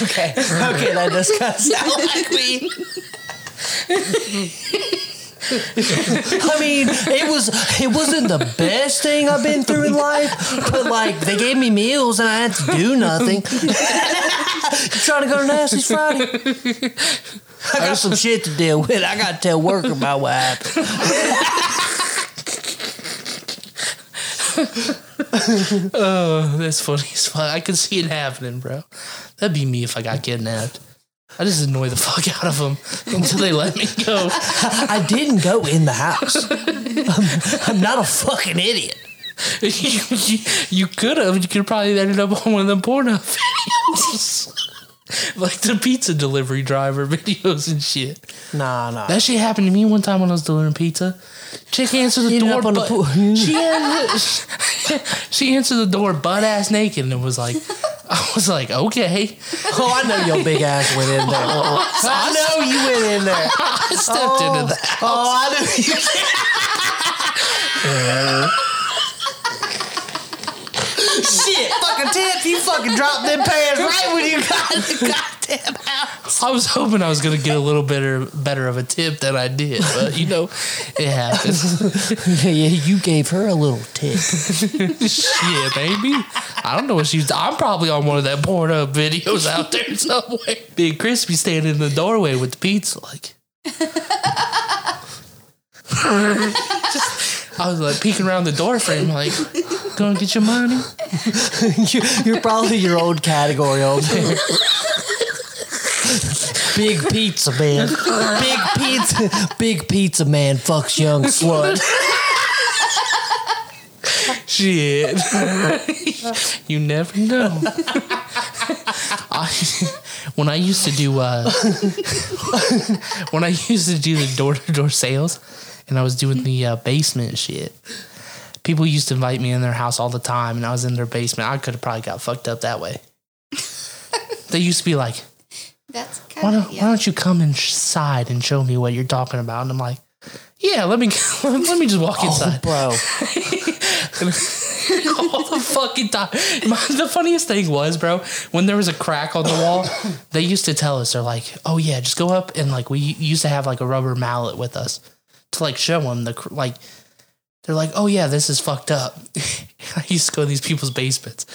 Okay, okay, that does kind of sound like me. I mean, it was it wasn't the best thing I've been through in life, but like they gave me meals and I had to do nothing. trying to go to Nasty's Friday? I got some shit to deal with. I got to tell work about what happened. Oh, that's funny as fuck. I could see it happening, bro. That'd be me if I got kidnapped. I just annoy the fuck out of them until they let me go. I didn't go in the house. I'm, I'm not a fucking idiot. you, you, you could have. You could probably ended up on one of them porno videos. like the pizza delivery driver videos and shit. Nah, nah. That shit happened to me one time when I was delivering pizza. Chick answered the Ended door, the but pool. she, answered, she answered the door butt ass naked and it was like, I was like, okay. Oh, I know your big ass went in there. I know you went in there. I stepped into that. Oh, oh, I know you. Shit, fucking tip, you fucking dropped them pants right when you got the goddamn house. I was hoping I was gonna get a little better better of a tip than I did, but you know, it happens. Yeah, yeah, you gave her a little tip. Shit, baby. I don't know what she's. I'm probably on one of that porn up videos out there somewhere. Big Crispy standing in the doorway with the pizza, like. Just, I was like peeking around the door frame, like, gonna get your money. You- You're probably your old category over there. Big pizza man. Big pizza. Big pizza man fucks young slut. Shit. you never know. I, when I used to do uh, when I used to do the door to door sales and I was doing the uh, basement shit, people used to invite me in their house all the time and I was in their basement. I could have probably got fucked up that way. they used to be like, That's why don't, of why don't you come inside and show me what you're talking about? And I'm like, Yeah, let me let me just walk Oh, inside. bro. all the fucking time. The funniest thing was, bro, when there was a crack on the wall, they used to tell us, they're like, "Oh yeah, just go up and like we used to have like a rubber mallet with us to like show them the like." They're like, "Oh yeah, this is fucked up." I used to go to these people's basements,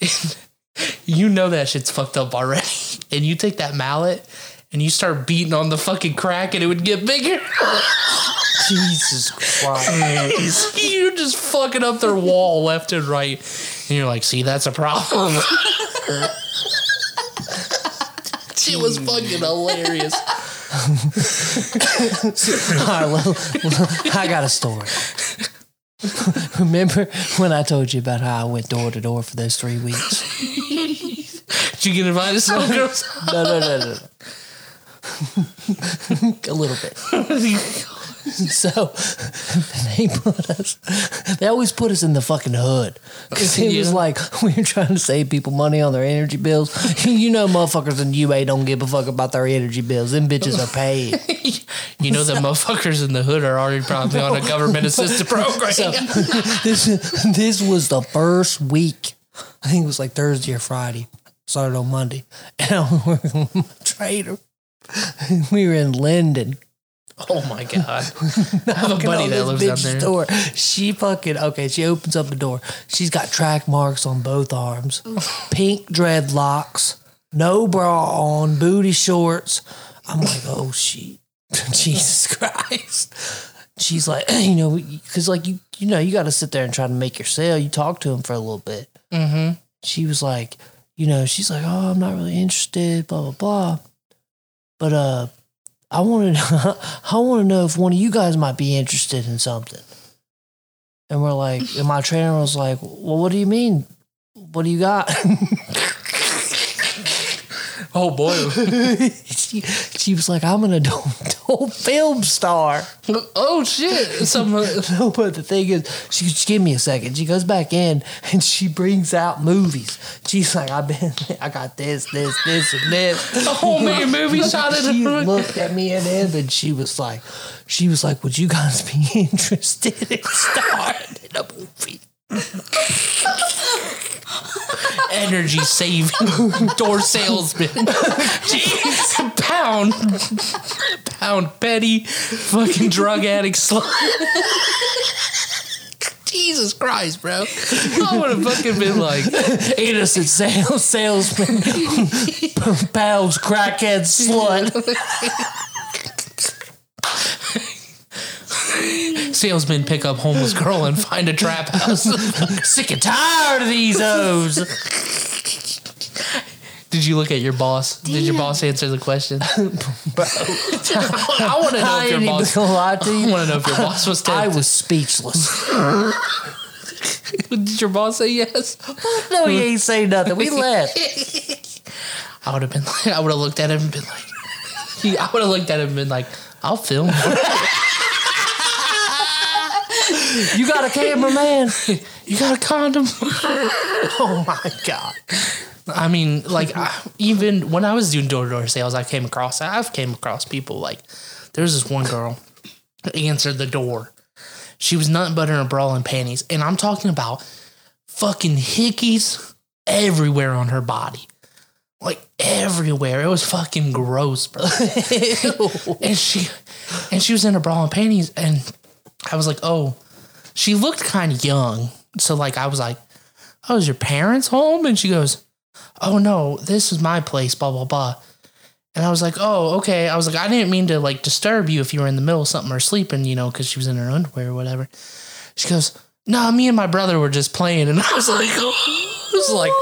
you know that shit's fucked up already, and you take that mallet. And you start beating on the fucking crack, and it would get bigger. Jesus Christ. you're just fucking up their wall left and right. And you're like, see, that's a problem. it was fucking hilarious. All right, well, well, I got a story. Remember when I told you about how I went door to door for those three weeks? Did you get invited to some girls? No, no, no, no. no. a little bit. So they put us. They always put us in the fucking hood because it was like we were trying to save people money on their energy bills. You know, motherfuckers in UA don't give a fuck about their energy bills. Them bitches are paid. you know the motherfuckers in the hood are already probably on a government assisted program. So this this was the first week. I think it was like Thursday or Friday. Started on Monday, and I was working with my trader. We were in Linden. Oh my god. I have a Knocking buddy on that lives down there. Door. She fucking okay. She opens up the door. She's got track marks on both arms, pink dreadlocks, no bra on, booty shorts. I'm like, oh shit, Jesus Christ. She's like, you know, because like you, you know, you got to sit there and try to make your sale. You talk to him for a little bit. Mm-hmm. She was like, you know, she's like, oh, I'm not really interested, blah blah blah. But uh, I wanted, I want to know if one of you guys might be interested in something. And we're like, and my trainer was like, well, what do you mean? What do you got? Oh boy. she, she was like, I'm an adult, adult film star. oh shit. Some No, but the thing is, she just give me a second. She goes back in and she brings out movies. She's like, I've been, I got this, this, this, and this. homemade movie shot in she the front. looked at me and Ed, and she was like, she was like, would you guys be interested in starring in a movie? energy saving door salesman. Jeez, pound, pound petty, fucking drug addict slut. Jesus Christ, bro! I would have fucking been like, Innocent sales salesman, pounds crackhead slut. salesman pick up homeless girl and find a trap house. Sick and tired of these O's. Did you look at your boss? Did your Damn. boss answer the question? I want to know I if your ain't even boss. gonna lie to I you. want to know if your boss was I tempted. was speechless. Did your boss say yes? No, he ain't say nothing. We left. I would have been like, I would have looked at him and been like, I would have looked at him and been like, I'll film. You got a cameraman? You got a condom? Oh my god. I mean, like, I, even when I was doing door to door sales, I came across, I've came across people like, there's this one girl answered the door. She was nothing but in a bra and panties. And I'm talking about fucking hickeys everywhere on her body. Like everywhere. It was fucking gross, bro. and she and she was in a bra and panties and I was like, oh, she looked kind of young. So like I was like, oh, is your parents home? And she goes, oh no, this is my place, blah, blah, blah. And I was like, oh, okay. I was like, I didn't mean to like disturb you if you were in the middle of something or sleeping, you know, because she was in her underwear or whatever. She goes, no, me and my brother were just playing. And I was like, I was like,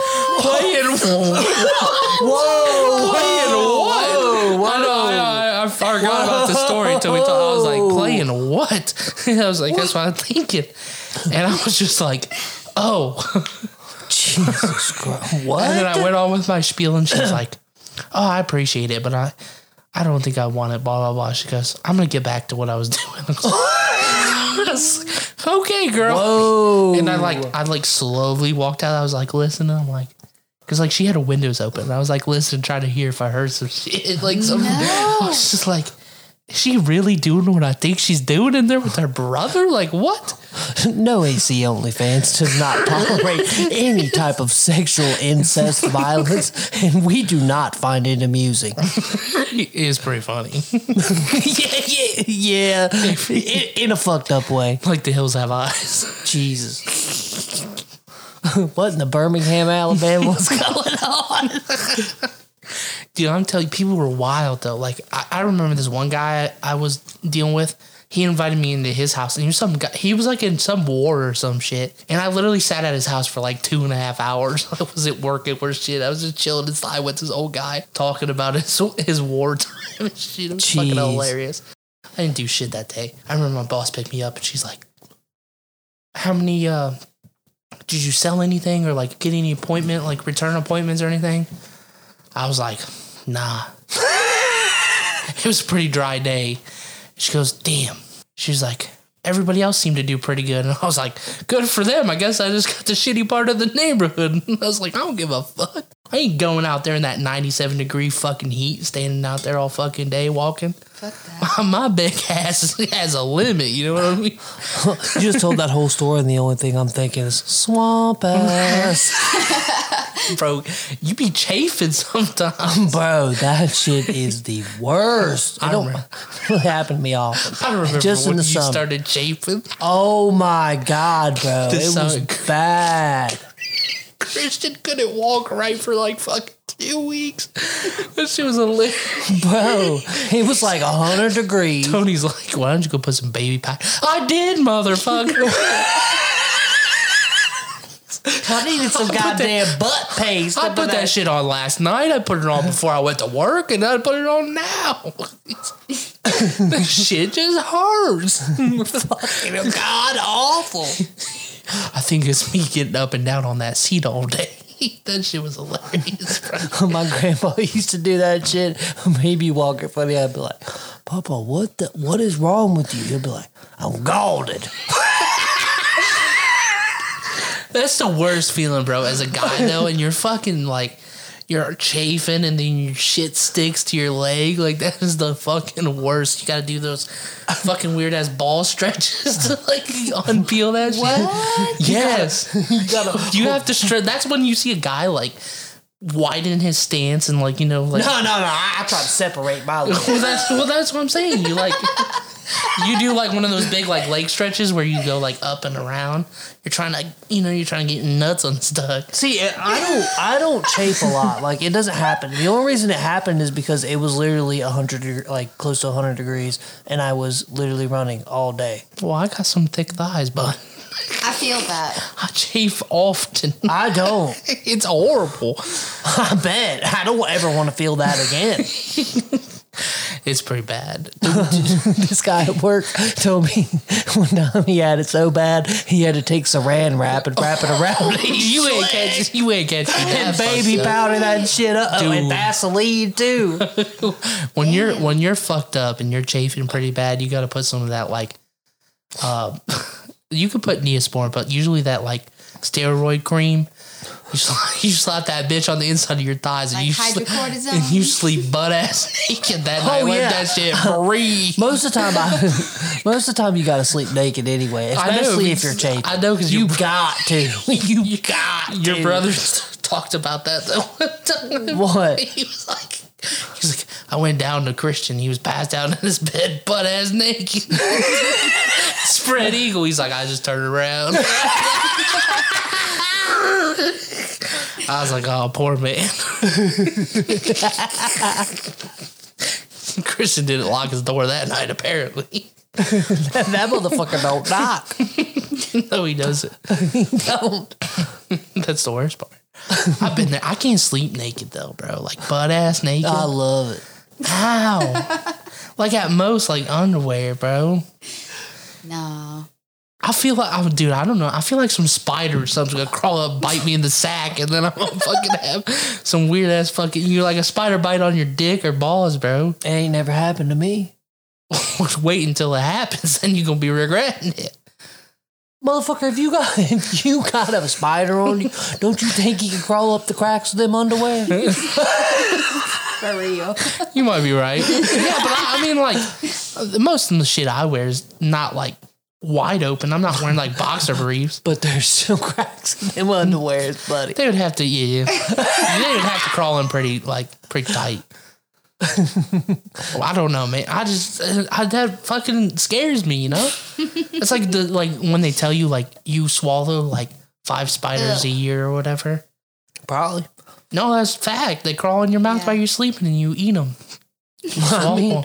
playing Whoa! Playing what? I know, I, I, I forgot about the story until we talked. I was like, playing oh. what? I was like, that's what I'm thinking. And I was just like, oh. Jesus Christ. What? And then I went on with my spiel, and she's like, "Oh, I appreciate it, but I, I don't think I want it." Blah blah blah. She goes, "I'm gonna get back to what I was doing." I was like, okay, girl. Whoa. And I like, I like slowly walked out. I was like, listening. I'm like, because like she had her windows open. And I was like, listen, trying to hear if I heard some shit, like some. I was just like, is she really doing what I think she's doing in there with her brother? Like what? No AC OnlyFans does not tolerate any type of sexual incest violence, and we do not find it amusing. It is pretty funny. yeah, yeah, yeah. In, in a fucked up way. like the hills have eyes. Jesus. what in the Birmingham, Alabama? was going on? Dude, I'm telling you, people were wild though. Like I, I remember this one guy I was dealing with. He invited me into his house, and he was some guy. He was like in some war or some shit, and I literally sat at his house for like two and a half hours. I wasn't working or shit. I was just chilling inside with this old guy talking about his his wartime and shit. It was fucking hilarious. I didn't do shit that day. I remember my boss picked me up, and she's like, "How many? uh Did you sell anything or like get any appointment, like return appointments or anything?" I was like, nah. it was a pretty dry day. She goes, damn. She's like, everybody else seemed to do pretty good. And I was like, good for them. I guess I just got the shitty part of the neighborhood. I was like, I don't give a fuck. I ain't going out there in that 97 degree fucking heat, standing out there all fucking day walking. Fuck that. My big ass has a limit, you know what I mean? You just told that whole story, and the only thing I'm thinking is swamp ass. Bro, you be chafing sometimes. Bro, that shit is the worst. I don't remember- really happen to me often. I remember Just when in the you summer. started chafing. Oh my god, bro. The it was bad. Christian couldn't walk right for like fucking two weeks. That shit was hilarious. Bro, it was like 100 degrees. Tony's like, why don't you go put some baby pack? I did, motherfucker. I needed some goddamn butt paste. I put in that shit on last night. I put it on before I went to work, and I put it on now. the shit just hurts. Fucking god awful. I think it's me getting up and down on that seat all day. that shit was hilarious. My grandpa used to do that shit. Maybe walking funny. I'd be like, Papa, what the what is wrong with you? He'd be like, I'm galded. That's the worst feeling, bro, as a guy though, and you're fucking like you're chafing and then your shit sticks to your leg. Like that is the fucking worst. You gotta do those fucking weird ass ball stretches to like unpeel that shit. Yes. You gotta You have to stretch that's when you see a guy like widen his stance and like, you know, like No, no, no. I, I try to separate my legs. well, that's well, that's what I'm saying. You like, you do like one of those big like leg stretches where you go like up and around. You're trying to, you know, you're trying to get your nuts unstuck. See, I don't, I don't chafe a lot. Like it doesn't happen. The only reason it happened is because it was literally hundred, like close to hundred degrees, and I was literally running all day. Well, I got some thick thighs, but I feel that. I chafe often. I don't. It's horrible. I bet. I don't ever want to feel that again. It's pretty bad. this guy at work told me one time he had it so bad he had to take saran wrap and wrap it around you ain't leg. catch. You ain't catch me. and baby powder that shit up oh, and Dude. Vaseline too. When you're when you're fucked up and you're chafing pretty bad, you got to put some of that like, uh, you could put Neosporin, but usually that like steroid cream. You slap, you slap that bitch on the inside of your thighs and Like you sleep, and you sleep butt ass naked that oh, night. Oh, Let yeah. that shit breathe. Most of the time, I, most of the time you got to sleep naked anyway, know, especially if you're chafing. I know, 'cause you you- got to. You got Your to. brother talked about that though. What? He was like, he was like, I went down to Christian. He was passed out in his bed, butt ass naked, spread eagle. He's like, I just turned around. I was like, oh, poor man. Christian didn't lock his door that night, apparently. that motherfucker don't knock. No, he doesn't. he Don't. That's the worst part. I've been there. I can't sleep naked though, bro. Like butt ass naked. I love it. How? like at most, like underwear, bro. No. I feel like I would, dude. I don't know. I feel like some spider or something's gonna crawl up, bite me in the sack, and then I'm gonna fucking have some weird ass fucking. You're like a spider bite on your dick or balls, bro. It ain't never happened to me. Wait until it happens, then you're gonna be regretting it. Motherfucker, if you got if you got a spider on you, don't you think you can crawl up the cracks of them underwear? For real. You might be right. yeah, but I, I mean, like, most of the shit I wear is not like wide open. I'm not wearing like boxer briefs. But there's still cracks in them underwears, buddy. They would have to, yeah, they would have to crawl in pretty, like, pretty tight. well, I don't know, man. I just uh, I, that fucking scares me. You know, it's like the like when they tell you like you swallow like five spiders a year or whatever. Probably. No, that's fact. They crawl in your mouth Yeah. while you're sleeping and you eat them. I mean,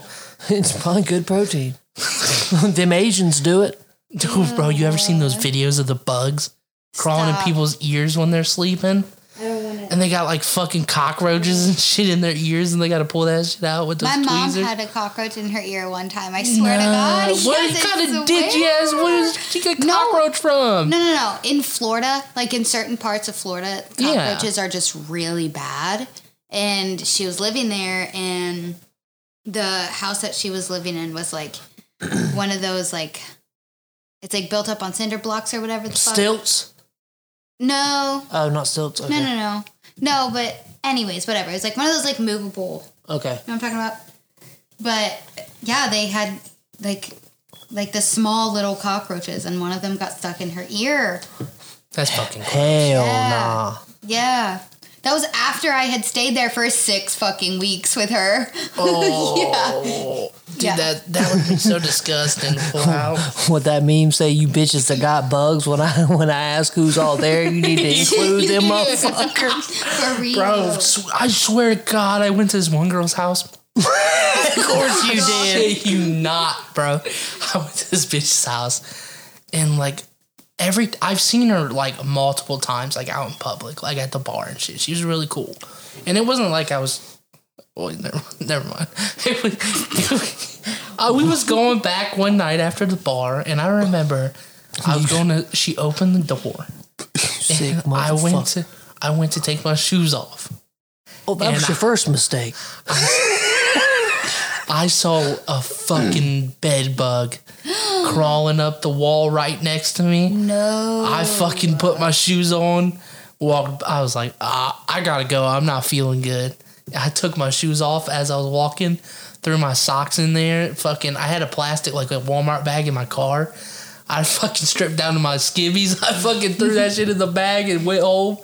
it's probably good protein. them Asians do it. Dude, bro, you ever seen those videos of the bugs crawling in people's ears when they're sleeping? I don't want. And they got like fucking cockroaches and shit in their ears and they got to pull that shit out with those My mom tweezers. had a cockroach in her ear one time. I swear to God. What Yes, kind of swear. ass? Where did she get No. cockroach from? No, no, no. In Florida, like in certain parts of Florida, Yeah. cockroaches are just really bad. And she was living there, and the house that she was living in was like one of those like it's like built up on cinder blocks or whatever. The fuck. Stilts. No, Oh, not stilts. Okay. no, no, no, no. But anyways, whatever. It's like one of those like movable Okay. You know what I'm talking about? But yeah, they had like like the small little cockroaches, and one of them got stuck in her ear. That's fucking cool. Hell Yeah. nah. Yeah. That was after I had stayed there for six fucking weeks with her. Oh, dude, Yeah. that that would be so disgusting. to pull out. What that meme say? You bitches that got bugs. When I when I ask who's all there, you need to include them motherfuckers. For real. Bro, sw- I swear to God, I went to this one girl's house. Of course you did. You not, bro. I went to this bitch's house, and like every I've seen her like multiple times, like out in public, like at the bar and shit. She was really cool, and it wasn't like I was. Oh, never, never mind. It was, uh, we was going back one night after the bar, and I remember I was going to. She opened the door. Sick and I went to. I went to take my shoes off. Oh, that was your I- first mistake. I saw a fucking bed bug crawling up the wall right next to me. No. I fucking put my shoes on, walked. I was like, ah, I gotta go. I'm not feeling good. I took my shoes off as I was walking, threw my socks in there. Fucking, I had a plastic like a Walmart bag in my car. I fucking stripped down to my skivvies. I fucking threw that shit in the bag and went home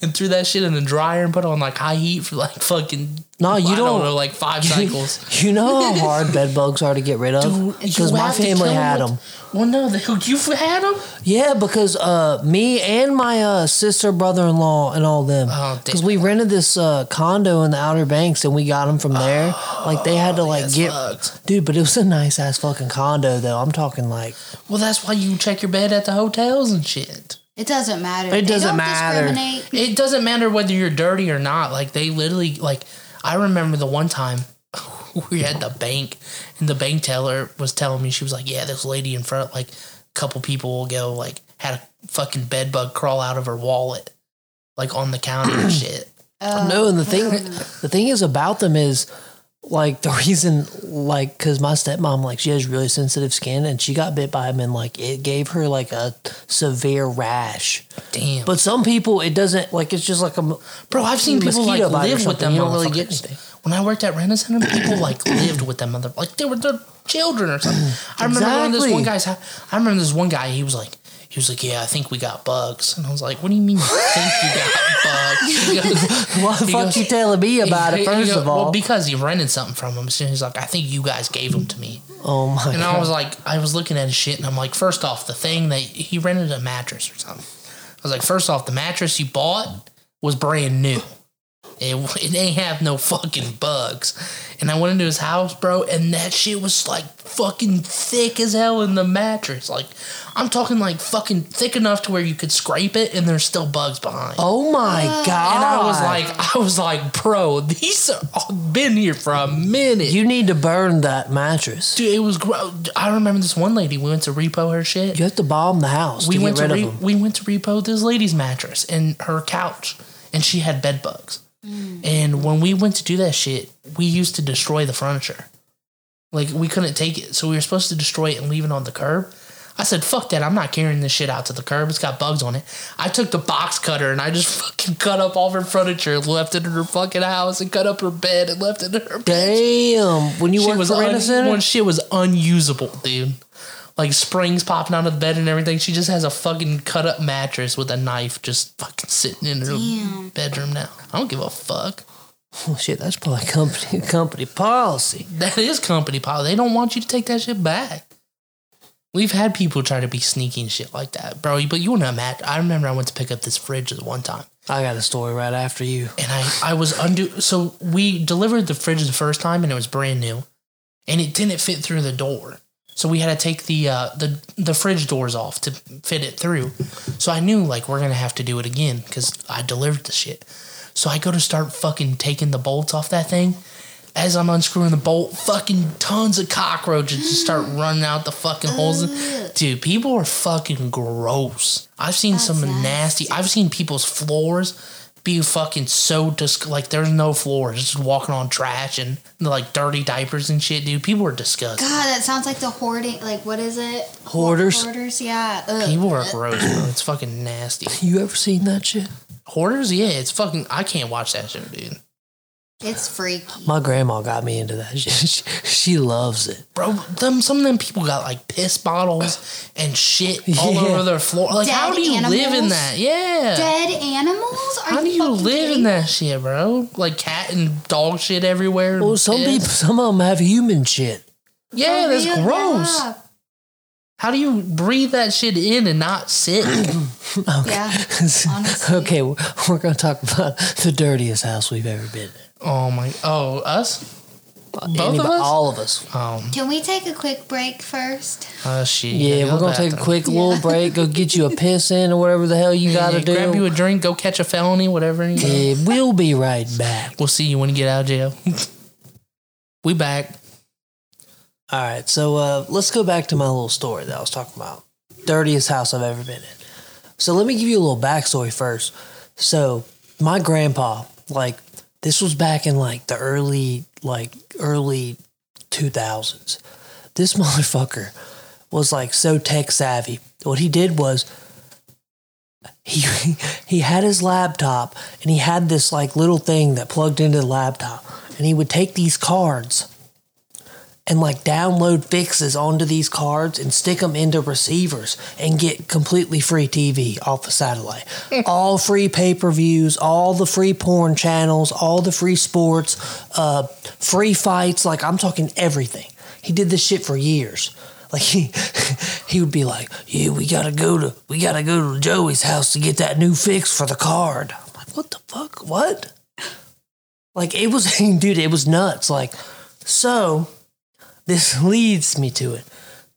and threw that shit in the dryer and put it on like high heat for like fucking. No, you I don't- know, like five cycles. You know how hard bed bugs are to get rid of? Because my family had them. Well, no, the, you've had them. Yeah, because uh, me and my uh, sister, brother in law, and all them. Oh. Because we rented this uh, condo in the Outer Banks and we got them from there. like they had to like get. Dude, but it was a nice ass fucking condo though. I'm talking like. Well, that's why you check your bed at the hotels and shit. It doesn't matter. It They doesn't don't matter. discriminate. It doesn't matter whether you're dirty or not. Like they literally like I remember the one time we had the bank and the bank teller was telling me she was like, Yeah, this lady in front like a couple people ago like had a fucking bed bug crawl out of her wallet. Like on the counter and shit. Oh, no, and the thing, the thing is about them is, like the reason, like, because my stepmom, like, she has really sensitive skin, and she got bit by him and like, it gave her like a severe rash. Damn. But some people, it doesn't like. It's just like a Bro, I've seen people like mosquito bite or live with them. You don't really get anything. When I worked at Rent a Center, people like lived with them mother like they were their children or something. I remember this one guy's. I remember this one guy. He was like, he was like, yeah, I think we got bugs, and I was like, what do you mean you think you got bugs? He goes- Why the fuck goes- you telling me about he- it? First goes, of all, well, because he rented something from him. So he's like, I think you guys gave them to me. oh my God. And god, I was like, I was looking at his shit, and I'm like, first off, the thing that he rented a mattress or something. I was like, first off, the mattress you bought was brand new. It, it ain't have no fucking bugs. And I went into his house, bro, and that shit was like fucking thick as hell in the mattress. Like, I'm talking like fucking thick enough to where you could scrape it and there's still bugs behind. oh my uh, god, And I was like, I was like, bro, these are been here for a minute. you need to burn that mattress. Dude, it was gross. I remember this one lady. We went to repo her shit. You have to bomb the house we to went get to re- of them. we went to repo this lady's mattress and her couch, and she had bed bugs. Mm. And when we went to do that shit, we used to destroy the furniture. Like we couldn't take it, so we were supposed to destroy it and leave it on the curb. I said, fuck that. I'm not carrying this shit out to the curb. It's got bugs on it. I took the box cutter and I just fucking cut up all her furniture and left it in her fucking house and cut up her bed and left it in her bed. Damn. When you Shit work was for Rent a un- Center? when shit was unusable, dude. Like springs popping out of the bed and everything. She just has a fucking cut up mattress with a knife just fucking sitting in her Damn. bedroom now. I don't give a fuck. Oh, shit, that's probably company company policy. That is company policy. They don't want you to take that shit back. We've had people try to be sneaky and shit like that, bro. But you wouldn't imagine. I remember I went to pick up this fridge this one time, I got a story right after you. and I I was undo. So we delivered the fridge the first time, and it was brand new, and it didn't fit through the door. So we had to take the uh, the the fridge doors off to fit it through. So I knew like we're gonna have to do it again because I delivered the shit. So I go to start fucking taking the bolts off that thing. As I'm unscrewing the bolt, fucking tons of cockroaches just start running out the fucking holes. Dude, people are fucking gross. I've seen some That's nasty. I've seen people's floors be fucking so dis like there's no floors, just walking on trash and like dirty diapers and shit, dude. People are disgusting. God, that sounds like the hoarding. Like, what is it? Hoarders? Hoarders, yeah. Ugh. People are gross, bro. It's fucking nasty. You ever seen that shit? Hoarders, yeah, it's fucking. I can't watch that shit, dude. It's freaky. My grandma got me into that shit. She, she loves it. Bro, them some of them people got like piss bottles and shit all Yeah. over their floor. Like, how do you live in that? Yeah. Dead animals? Are How do you fucking live kidding in that shit, bro? Like cat and dog shit everywhere. Well, some piss. people, some of them have human shit. Yeah, For that's real? gross. Yeah. How do you breathe that shit in and not sick? Yeah, honestly. okay, we're, we're going to talk about the dirtiest house we've ever been in. Oh my! Oh, us? Both of us? All of us. Um, Can we take a quick break first? uh, shit. Yeah, go we're going to take a bathroom. quick little break, go get you a piss in or whatever the hell you got to Yeah, Grab you a drink, go catch a felony, whatever. you know. Yeah, we'll be right back. We'll see you when you get out of jail. we back. All right, so uh, let's go back to my little story that I was talking about. Dirtiest house I've ever been in. So let me give you a little backstory first. So my grandpa, like, this was back in like the early, like early two thousands. This motherfucker was like so tech savvy. What he did was he he had his laptop and he had this like little thing that plugged into the laptop, and he would take these cards and like download fixes onto these cards and stick them into receivers and get completely free TV off the satellite. all free pay per views, all the free porn channels, all the free sports, uh, free fights. Like I'm talking everything. He did this shit for years. Like he he would be like, "Yeah, we gotta go to we gotta go to Joey's house to get that new fix for the card." I'm like, "What the fuck? What?" Like it was, dude, it was nuts. Like so this leads me to it.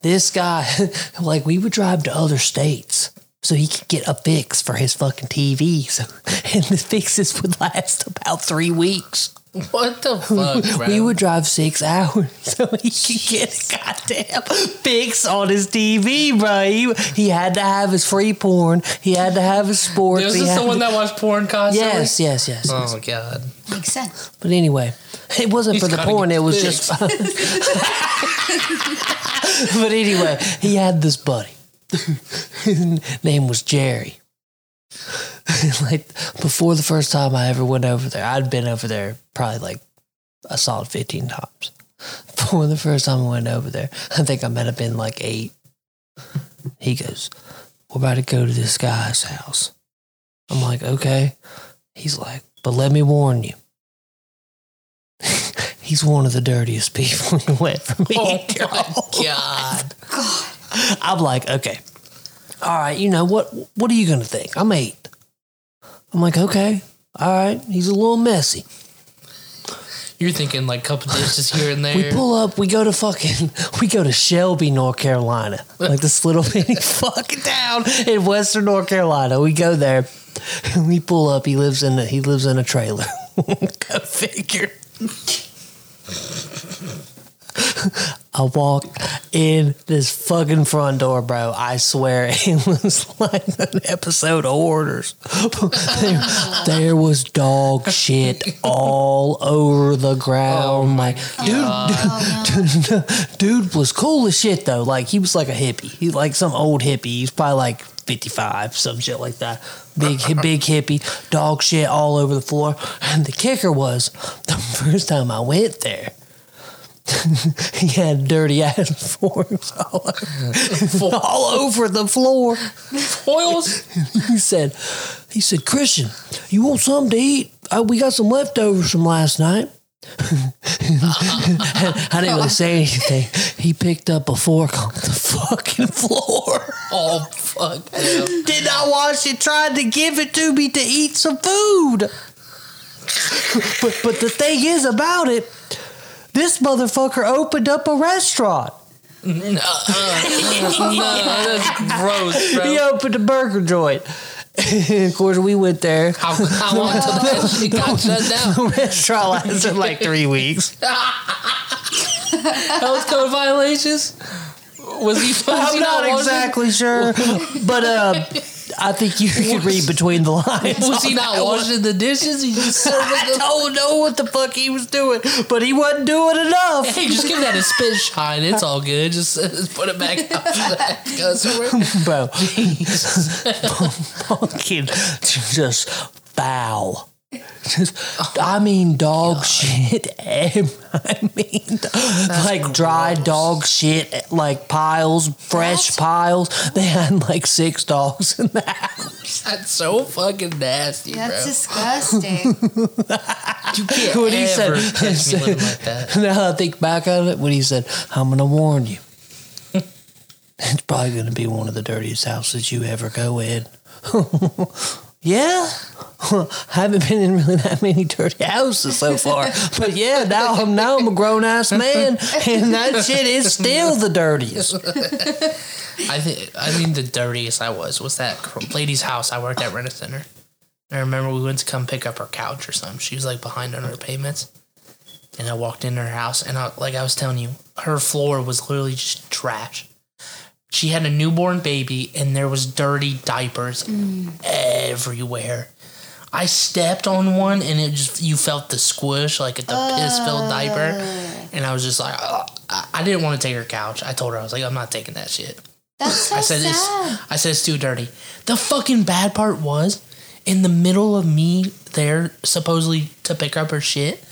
This guy, like, we would drive to other states so he could get a fix for his fucking TV. So, and the fixes would last about three weeks. What the fuck, bro? We would drive six hours so he could get a goddamn fix on his TV, bro. He, he had to have his free porn. He had to have his sports. Is this had the one to- that watched porn constantly? Yes, yes, yes. Oh, yes. Oh god. Makes sense. But anyway, it wasn't He's for the porn. It was fixed. just. but anyway, he had this buddy. His name was Jerry. like before the first time I ever went over there, I'd been over there probably like a solid fifteen times. Before the first time I went over there, I think I might have been like eight. He goes, "We're about to go to this guy's house." I'm like, "Okay." He's like, "But let me warn you." He's one of the dirtiest people you went for me. Oh my god. I'm like, okay, all right. You know what? What are you gonna think? I'm eight. I'm like, okay, all right. He's a little messy. You're thinking like couple dishes here and there. We pull up. We go to fucking. We go to Shelby, North Carolina, like this little bitty fucking town in Western North Carolina. We go there. And we pull up. He lives in. A, he lives in a trailer. go figure. I walked in this fucking front door, bro. I swear it was like an episode of Hoarders. there, there was dog shit all over the ground. Oh like, dude, dude, dude was cool as shit though. Like he was like a hippie. He like some old hippie. He's probably like 55, some shit like that. Big, big hippie, dog shit all over the floor. And the kicker was the first time I went there, he had dirty ass forks all over, all over the floor. Foils? He said, he said, Christian, you want something to eat? We got some leftovers from last night. I didn't really say anything. He picked up a fork on the fucking floor. Oh, fuck. Did not wash it, tried to give it to me to eat some food. But, but the thing is about it, this motherfucker opened up a restaurant. Uh, uh, uh, no, that's gross, bro. He opened a burger joint. of course, we went there. How, how long till that shit got shut down? The restaurant lasted like three weeks. Health code violations? Was he, was I'm he not washing- exactly sure, but uh, I think you could read between the lines. Was he not that one. washing the dishes? He just serving I don't know what the fuck he was doing, but he wasn't doing enough. Hey, just give that a spit shine. It's all good. Just, uh, just put it back after that. Go somewhere. Bro, fucking just foul. Just, I mean, dog shit. I mean, like dry dog shit, like piles, fresh piles. They had like six dogs in the house. That's so fucking nasty, That's bro. disgusting. you can't What he ever said- catch me living like that. Now I think back on it, when he said, "I'm gonna warn you, it's probably gonna be one of the dirtiest houses you ever go in." Yeah, Well, I haven't been in really that many dirty houses so far, but yeah, now I'm now I'm a grown ass man, and that shit is still the dirtiest. I think I think the dirtiest I was was that lady's house. I worked at Rent a Center. I remember we went to come pick up her couch or something. She was like behind on her payments, and I walked into her house, and I, like I was telling you, her floor was literally just trash. She had a newborn baby, and there was dirty diapers everywhere. I stepped on one, and it just you felt the squish like at the piss filled diaper, oh. and I was just like. Oh, I I didn't want to take her couch. I told her I was like, I'm not taking that shit. That's so I said sad. it's I said it's too dirty. The fucking bad part was in the middle of me there supposedly to pick up her shit,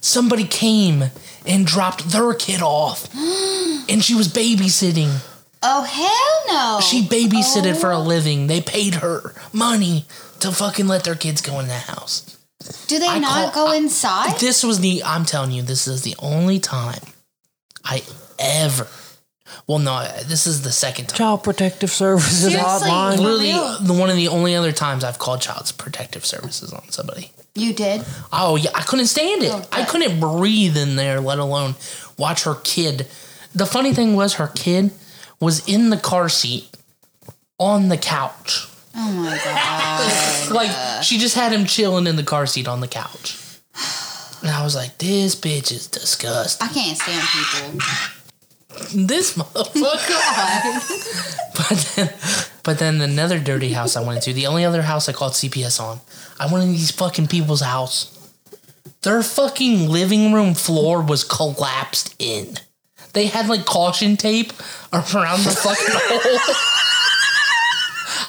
somebody came and dropped their kid off. and she was babysitting. Oh hell no! She babysitted for a oh. living. They paid her money to fucking let their kids go in the house. Do they I not call- go I- inside? This was the I'm telling you, this is the only time I ever well no, this is the second time. Child Protective Services Seriously? hotline. Literally the one of the only other times I've called child protective services on somebody. you did. Oh yeah, I couldn't stand it. Oh, I couldn't breathe in there, let alone watch her kid. The funny thing was her kid was in the car seat on the couch. Oh my god! Like she just had him chilling in the car seat on the couch. And I was like, this bitch is disgusting. I can't stand people. This motherfucker. but then, but then another dirty house I went to. The only other house I called CPS on. I went in these fucking people's house. Their fucking living room floor was collapsed in. They had like caution tape around the fucking hole.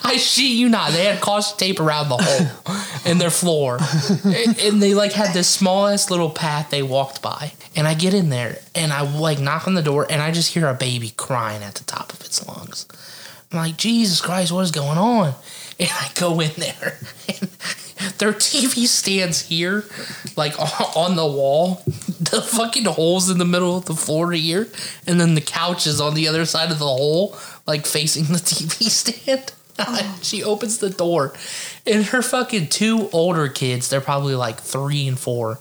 I shit you not. They had caution tape around the hole in their floor. and, and they like had this smallest little path they walked by. And I get in there and I like knock on the door and I just hear a baby crying at the top of its lungs. I'm like, Jesus Christ, what is going on? And I go in there and their TV stands here, like on the wall. The fucking holes in the middle of the floor here, and then the couch is on the other side of the hole, like facing the TV stand. she opens the door, and her fucking two older kids, they're probably like three and four,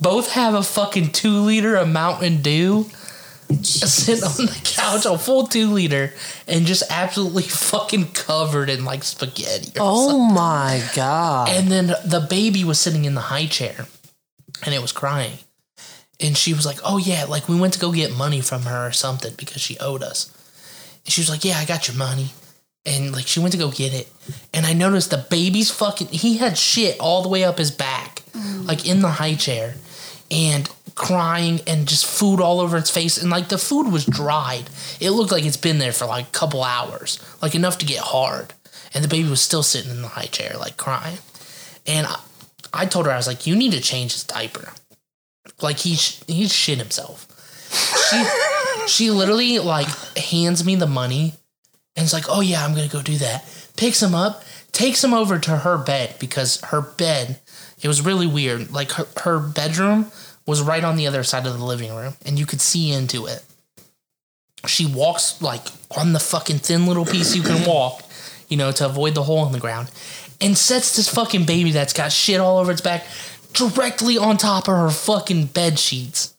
both have a fucking two liter of Mountain Dew sitting on the couch, a full two liter, and just absolutely fucking covered in like spaghetti. Or Oh my god! and then the baby was sitting in the high chair and it was crying. and she was like, "Oh yeah, like we went to go get money from her or something because she owed us." And she was like, "Yeah, I got your money." And like she went to go get it, and I noticed the baby's fucking. He had shit all the way up his back, like in the high chair, and crying and just food all over its face. And like the food was dried. It looked like it's been there for like a couple hours, like enough to get hard. And the baby was still sitting in the high chair, like crying. And I, I told her I was like, "You need to change his diaper." Like he sh- he shit himself. She she literally like hands me the money and it's like, "Oh yeah, I'm to go do that." Picks him up, takes him over to her bed because her bed it was really weird. Like her, her bedroom was right on the other side of the living room and you could see into it. She walks like on the fucking thin little piece you can walk, you know, to avoid the hole in the ground and sets this fucking baby that's got shit all over its back directly on top of her fucking bed sheets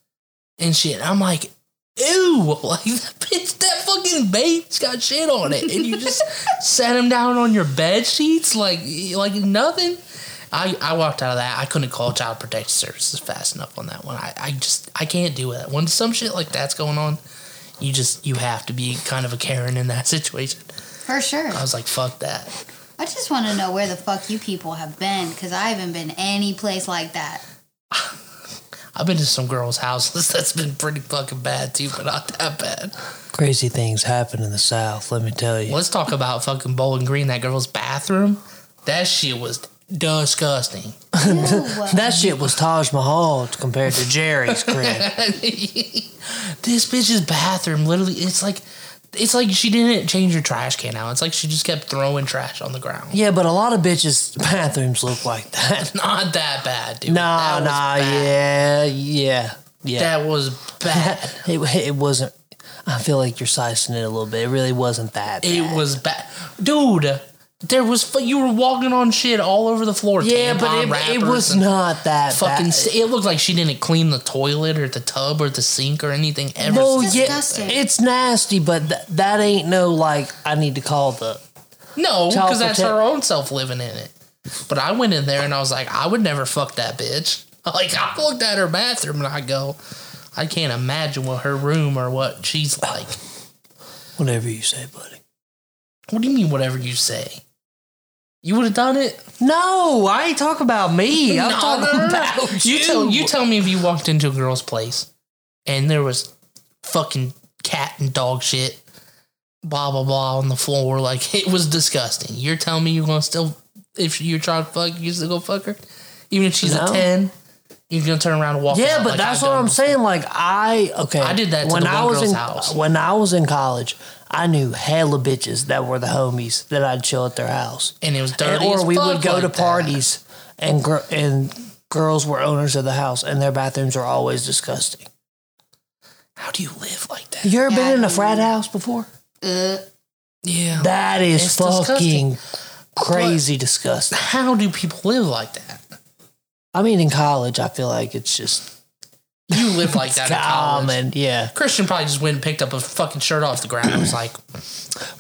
and shit. I'm like, ew, like that bitch, that fucking baby's got shit on it, and you just set him down on your bed sheets like like nothing. I, I walked out of that. I couldn't call child protective services fast enough on that one. I, I just I can't do it. When some shit like that's going on, you just you have to be kind of a Karen in that situation. For sure. I was like, fuck that. I just want to know where the fuck you people have been because I haven't been any place like that. I've been to some girls' houses that's been pretty fucking bad too, but not that bad. Crazy things happen in the South, let me tell you. Let's talk about fucking Bowling Green, that girl's bathroom. That shit was disgusting. That shit was Taj Mahal compared to Jerry's crib. this bitch's bathroom literally it's like it's like she didn't change her trash can out. It's like she just kept throwing trash on the ground. Yeah, but a lot of bitches' bathrooms look like that. Not that bad, dude. Nah, That nah, bad. yeah, yeah, yeah. That was bad. it, it wasn't. I feel like you're sizing it a little bit. It really wasn't that. it was bad. Dude, there was fu- you were walking on shit all over the floor. Yeah, but it, it was not that fucking bad. st- it looked like she didn't clean the toilet or the tub or the sink or anything ever. Well, It's yeah, disgusting. it's nasty, but th- that ain't no like I need to call the. No, because that's protect- her own self living in it. But I went in there and I was like, I would never fuck that bitch. Like I looked at her bathroom and I go, I can't imagine what her room or what she's like. Whatever you say, buddy. What do you mean, whatever you say? You would have done it. No, I ain't talking about me. I'm No, talking no, no, no. about you. You tell you tell me if you walked into a girl's place and there was fucking cat and dog shit, blah blah blah on the floor. Like it was disgusting. You're telling me you're gonna still if you're trying to fuck, you still go fuck her, even if she's No. a ten. You're gonna turn around and walk. Yeah, but like that's what I'm before. saying. Like I okay, I did that to when I was girl's in house. when I was in college. I knew hella bitches that were the homies that I'd chill at their house, and it was And- dirty. or as we would go like to that. parties and gr- and girls were owners of the house and their bathrooms are always disgusting. How do you live like that? You ever Yeah, been in a frat house before? Uh, Yeah. That is It's fucking disgusting. crazy disgusting. How do people live like that? I mean, in college, I feel like it's just You live like that in college. common. Yeah, Christian probably just went and picked up a fucking shirt off the ground. and was like,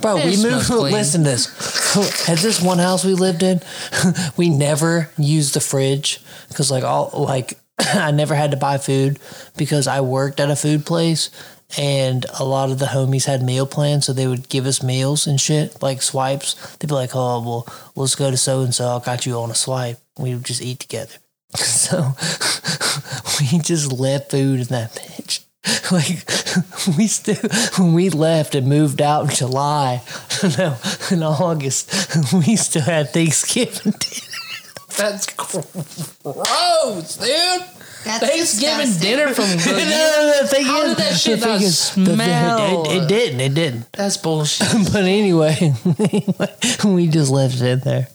bro. It we smells moved. clean. Listen to this. At this one house we lived in, we never used the fridge because, like, all like I never had to buy food because I worked at a food place. And a lot of the homies had meal plans, so they would give us meals and shit, like swipes. They'd be like, "Oh, well, let's go to so and so. I got you on a swipe." We would just eat together. So we just left food in that bitch. Like we still when we left and moved out in July, no, in August, we still had Thanksgiving dinner. that's gross, dude. that's Thanksgiving disgusting. dinner from No, the no, no, thing How did that shit not is- the smell? It, it didn't. It didn't. That's bullshit. But anyway, we just left it in there.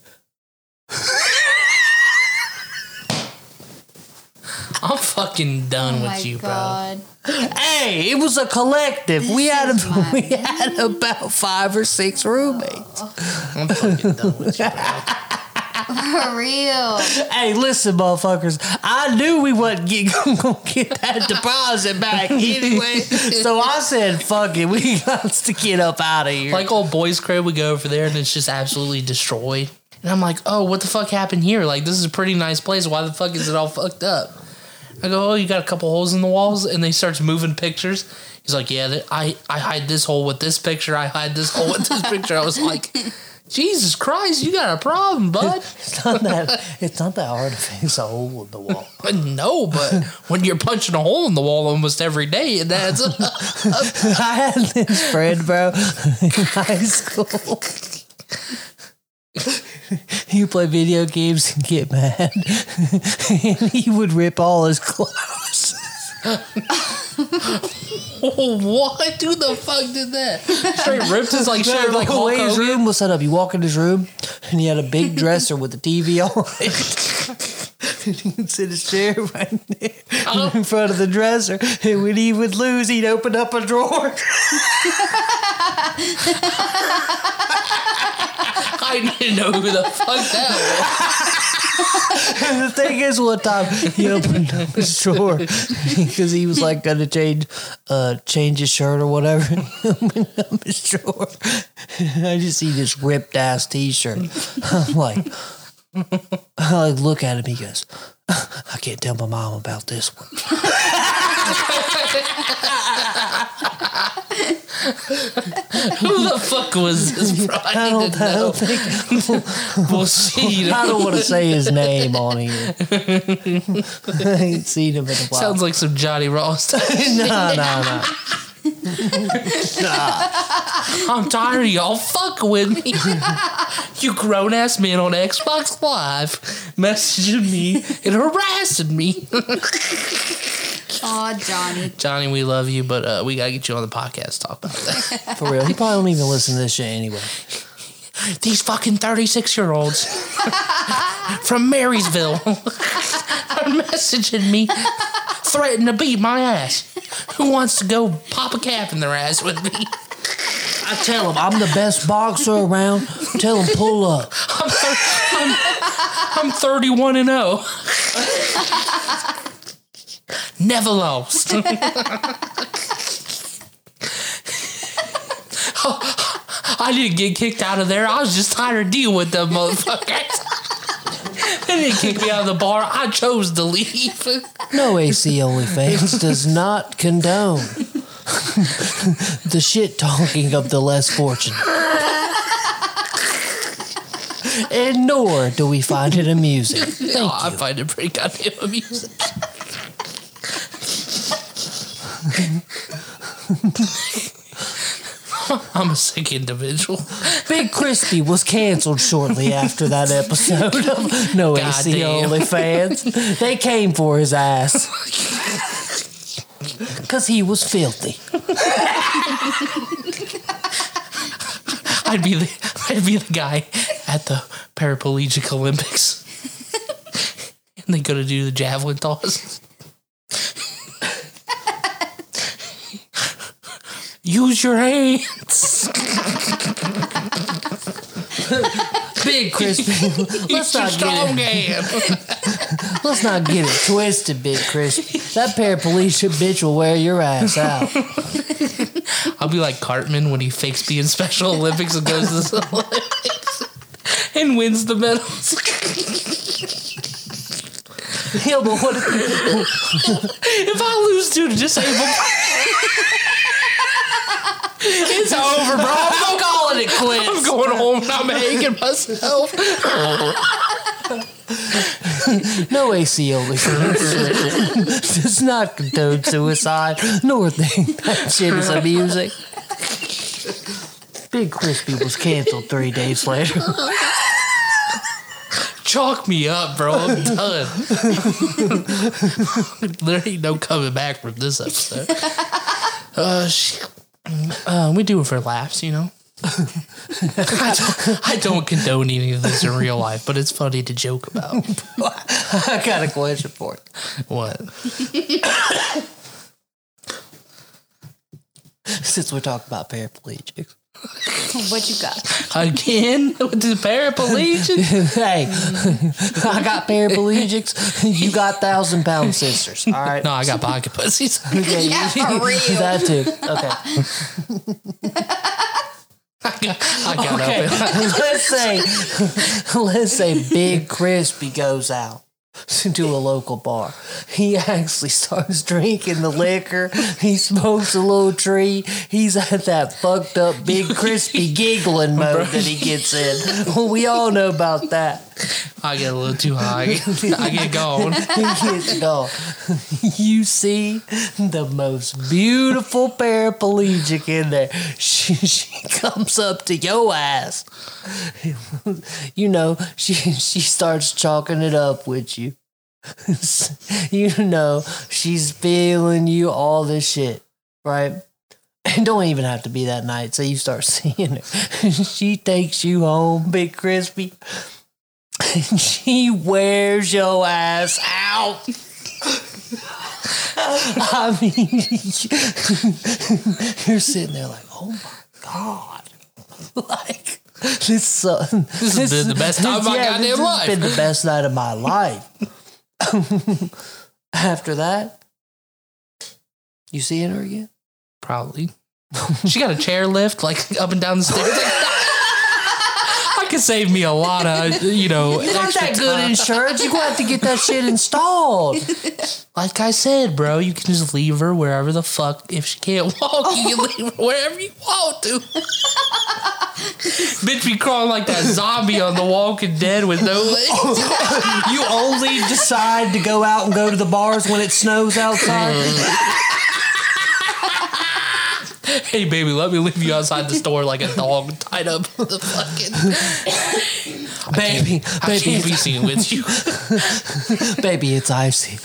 I'm fucking done Oh with my you, god. Hey, it was a collective. we had a, my we had about five or six roommates. bro. I'm fucking done with you, bro. For real. Hey, listen, motherfuckers. I knew we wasn't get, gonna get that deposit back anyway, so I said, "Fuck it, we got to get up out of here." Like old boys' crib, we go over there and it's just absolutely destroyed. And I'm like, oh, what the fuck happened here? Like, this is a pretty nice place. Why the fuck is it all fucked up? I go, oh, you got a couple holes in the walls, and they starts moving pictures. He's like, yeah, that- I I hide this hole with this picture. I hide this hole with this picture. I was like, Jesus Christ, you got a problem, bud. It's not that. It's not that hard to fix a hole in the wall. no, but when you're punching a hole in the wall almost every day, and that's I had this friend, bro, in high school. He play video games and get mad, and he would rip all his clothes. what? Who the fuck did that? Straight ripped his like shirt like the Hulk way his Hogan? room was set up. You walk in his room, and he had a big dresser with a TV on it. and he would sit his chair right there oh. in front of the dresser. And when he would lose, he'd open up a drawer. I didn't know who the fuck that And the thing is, one time he opened up his drawer because he was like gonna change, uh, change his shirt or whatever. He opened up his drawer. And I just see this ripped ass T-shirt. I'm like, I like look at him. He goes, I can't tell my mom about this one. Who the fuck was this? Bro? I, I don't, I know. don't think We'll see. I don't want to say his name on here. I ain't seen him in a while. Sounds like some Johnny Ross. no, no, no. I'm tired of y'all fucking with me. you grown ass men on Xbox Live messaging me and harassing me. Aw, Johnny. Johnny, we love you, but uh, we gotta get you on the podcast to talk about that. For real, he probably don't even listen to this shit anyway. These fucking 36 year olds from Marysville are messaging me, threatening to beat my ass. Who wants to go pop a cap in their ass with me? I tell him I'm the best boxer around. Tell him pull up. I'm, thir- I'm, I'm 31 and 0. Never lost. I didn't get kicked out of there. I was just tired to deal with them motherfuckers. they didn't kick me out of the bar. I chose to leave. No AC OnlyFans does not condone the shit talking of the less fortunate. And nor do we find it amusing. Thank Oh, I you. find it pretty goddamn amusing. I'm a sick individual. Big Crispy was canceled shortly after that episode of No AC only fans. They came for his ass. Because he was filthy. I'd be the I'd be the guy at the paraplegic Olympics. and they go to do the javelin toss. Use your hands. Big Crispy. Let's not strong get it. Let's not get it twisted, Big Crispy. That paraplegic bitch will wear your ass out. I'll be like Cartman when he fakes being Special Olympics and goes to the Olympics and wins the medals. Yeah, but what if, If I lose to disabled, it's over, bro. I'm calling it quits. I'm going home and I'm hanging myself. No AC OnlyFans does not condone suicide, nor think that shit is amusing. Big Crispy was canceled three days later. Chalk me up, bro. I'm done. there ain't no coming back from this episode. Uh, sh- uh, we do it for laughs, you know. I, don't, I don't condone any of this in real life, but it's funny to joke about. I got a question for you. What? Since we're talking about paraplegics. What you got? Again with the paraplegic? hey, I got paraplegics. You got thousand pound sisters. All right. No, I got pocket pussies. Yeah, Yeah, for real. that too. Okay. I got, I got Okay. let's say, let's say Big Crispy goes out. to a local bar. He actually starts drinking the liquor. He smokes a little tree. He's at that fucked up, big, crispy giggling mode that he gets in. Well, We all know about that. I get a little too high. I get going. He gets going. You see the most beautiful paraplegic in there. She, she comes up to your ass. You know, she she starts chalking it up with you. You know, she's feeling you all this shit, right? And don't even have to be that night. So you start seeing her. She takes you home, Big Crispy. And she wears your ass out. I mean, you're sitting there like, oh my god, like this. Uh, this has been the best time of my goddamn this life. Has been the best night of my life. After that, you seeing her again? Probably. She got a chair lift like up and down the stairs. I could save me a lot of, you know, You got extra that good time. insurance. You gonna have to get that shit installed. Like I said, bro, you can just leave her wherever the fuck. If she can't walk, you can leave her wherever you want to. Bitch be crawling like that zombie on The Walking Dead with no legs. You only decide to go out and go to the bars when it snows outside. Uh. hey, baby, let me leave you outside the store like a dog tied up with the fucking. baby, I baby, can't be seen with you. baby, it's icy.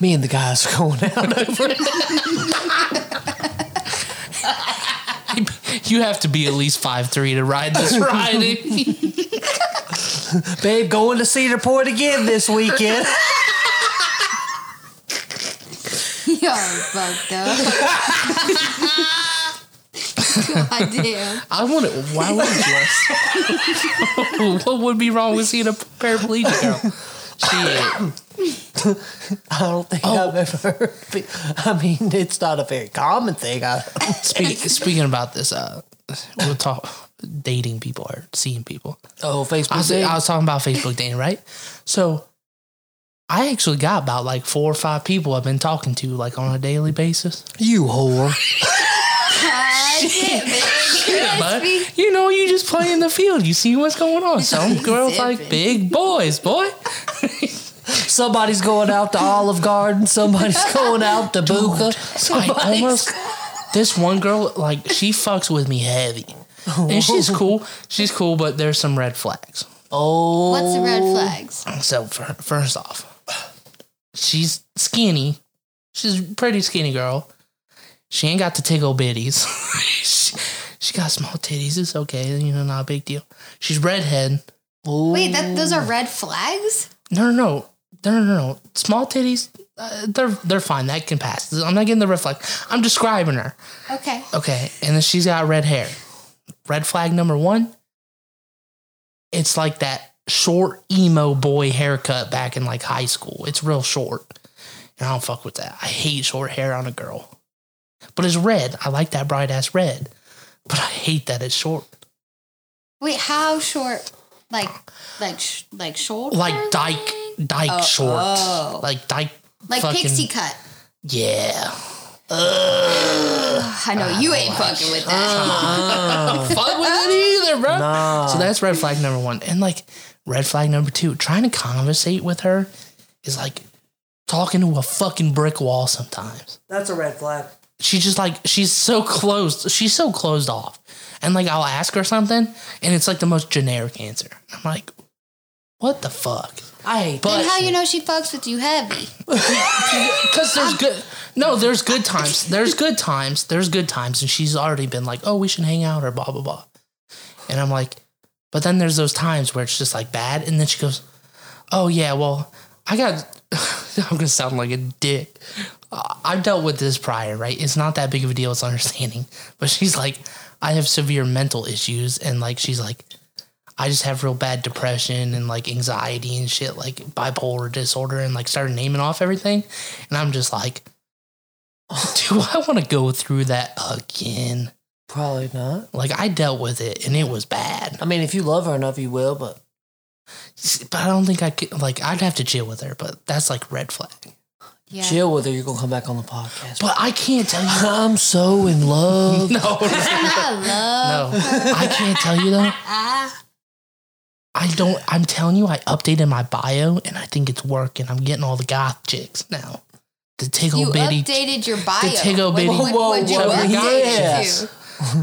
Me and the guys are going out over it. You have to be at least five three to ride this ride. Babe, going to Cedar Point again this weekend. Y'all are fucked up. God damn. I want it. Why would you? what would be wrong with seeing a paraplegic girl? Shit. I don't think Oh. I've ever heard. I mean, it's not a very common thing. I, Speak, speaking about this, uh, we'll talk dating people or seeing people. oh, Facebook. I was, dating? I was talking about Facebook dating, right? So I actually got about like four or five people I've been talking to like on a daily basis. you whore. God damn it. But you know, you just play in the field. You see what's going on. Some girls like big boys, boy. Somebody's going out to Olive Garden. Somebody's going out to Buka. I Somebody's- almost this one girl like she fucks with me heavy, and she's cool. She's cool, but there's some red flags. Oh, What's the red flags? So for, first off, she's skinny. She's a pretty skinny girl. She ain't got the tickle bitties. she, she got small titties. It's okay, you know, not a big deal. She's redhead. Wait, that those are red flags? No, no, no, no, no, no. Small titties. Uh, they're they're fine. That can pass. I'm not getting the red flag. I'm describing her. Okay. Okay, and then she's got red hair. Red flag number one. It's like that short emo boy haircut back in like high school. It's real short. And I don't fuck with that. I hate short hair on a girl. But it's red. I like that bright ass red. But I hate that it's short. Wait, how short? Like, like, sh- like short? Like dyke, dyke Oh, short. oh. Like dyke. like fucking- pixie cut. Yeah. I know you ain't fucking with that. Ah. fuck with it either, bro. Nah. So that's red flag number one. And like red flag number two, trying to conversate with her is like talking to a fucking brick wall sometimes. That's a red flag. She just like she's so closed. She's so closed off. And like I'll ask her something and it's like the most generic answer. I'm like, what the fuck? I hate But how you know she fucks with you heavy? because there's good no there's good times there's good times there's good times and she's already been like oh we should hang out or blah blah blah and i'm like but then there's those times where it's just like bad and then she goes oh yeah well i got i'm gonna sound like a dick i've dealt with this prior right it's not that big of a deal it's understanding but she's like i have severe mental issues and like she's like I just have real bad depression and like anxiety and shit, like bipolar disorder, and like started naming off everything. And I'm just like, do I want to go through that again? Probably not. Like, I dealt with it and it was bad. I mean, if you love her enough, you will. But But I don't think I could. Like, I'd have to chill with her, but that's like red flag. Yeah. Chill with her. You're gonna come back on the podcast. But I can't tell you. I'm so in love. No, I love. no, I can't tell you though. I don't. I'm telling you, I updated my bio, and I think it's working. I'm getting all the goth chicks now. The tickle You bitty. updated your bio. the Tiggo What- bitty- What, Whoa, what'd you whoa, update yes. it to?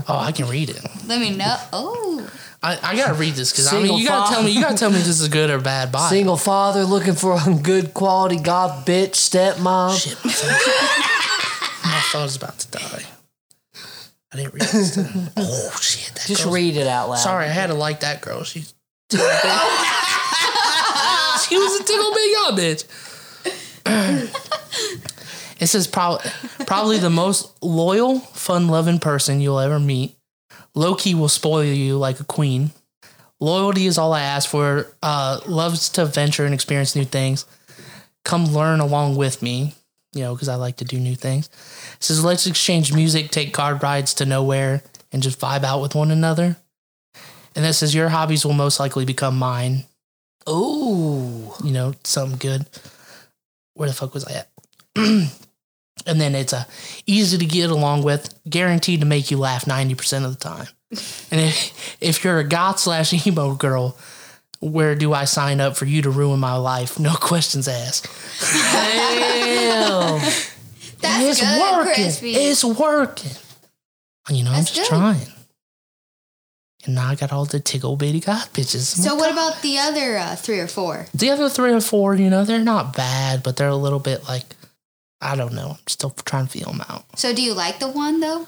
oh, I can read it. Let me know. Oh, I, I gotta read this because I mean, you gotta tell me. You gotta tell me if this is a good or bad bio. Single father looking for a good quality god bitch stepmom. Shit, my phone. my phone's about to die. I didn't read this. Oh shit! That Just read it out loud. Sorry, I had to like that girl. She's she was a tickle big young bitch. it says probably probably the most loyal, fun loving person you'll ever meet. Lowkey will spoil you like a queen. Loyalty is all I ask for. Uh, loves to venture and experience new things. Come learn along with me, you know, because I like to do new things. It says let's exchange music, take car rides to nowhere, and just vibe out with one another. And this says your hobbies will most likely become mine. Oh, You know, something good. Where the fuck was I at? and then it's a easy to get along with, guaranteed to make you laugh ninety percent of the time. and if, if you're a goth slash emo girl, where do I sign up for you to ruin my life? No questions asked. Damn. that's it's good, working. crispy. It's working. You know, I'm just good. trying. And now I got all the tickle bitty goth bitches. So like, what about the other uh, three or four? The other three or four, you know, they're not bad, but they're a little bit like, I don't know. I'm still trying to feel them out. So do you like the one though?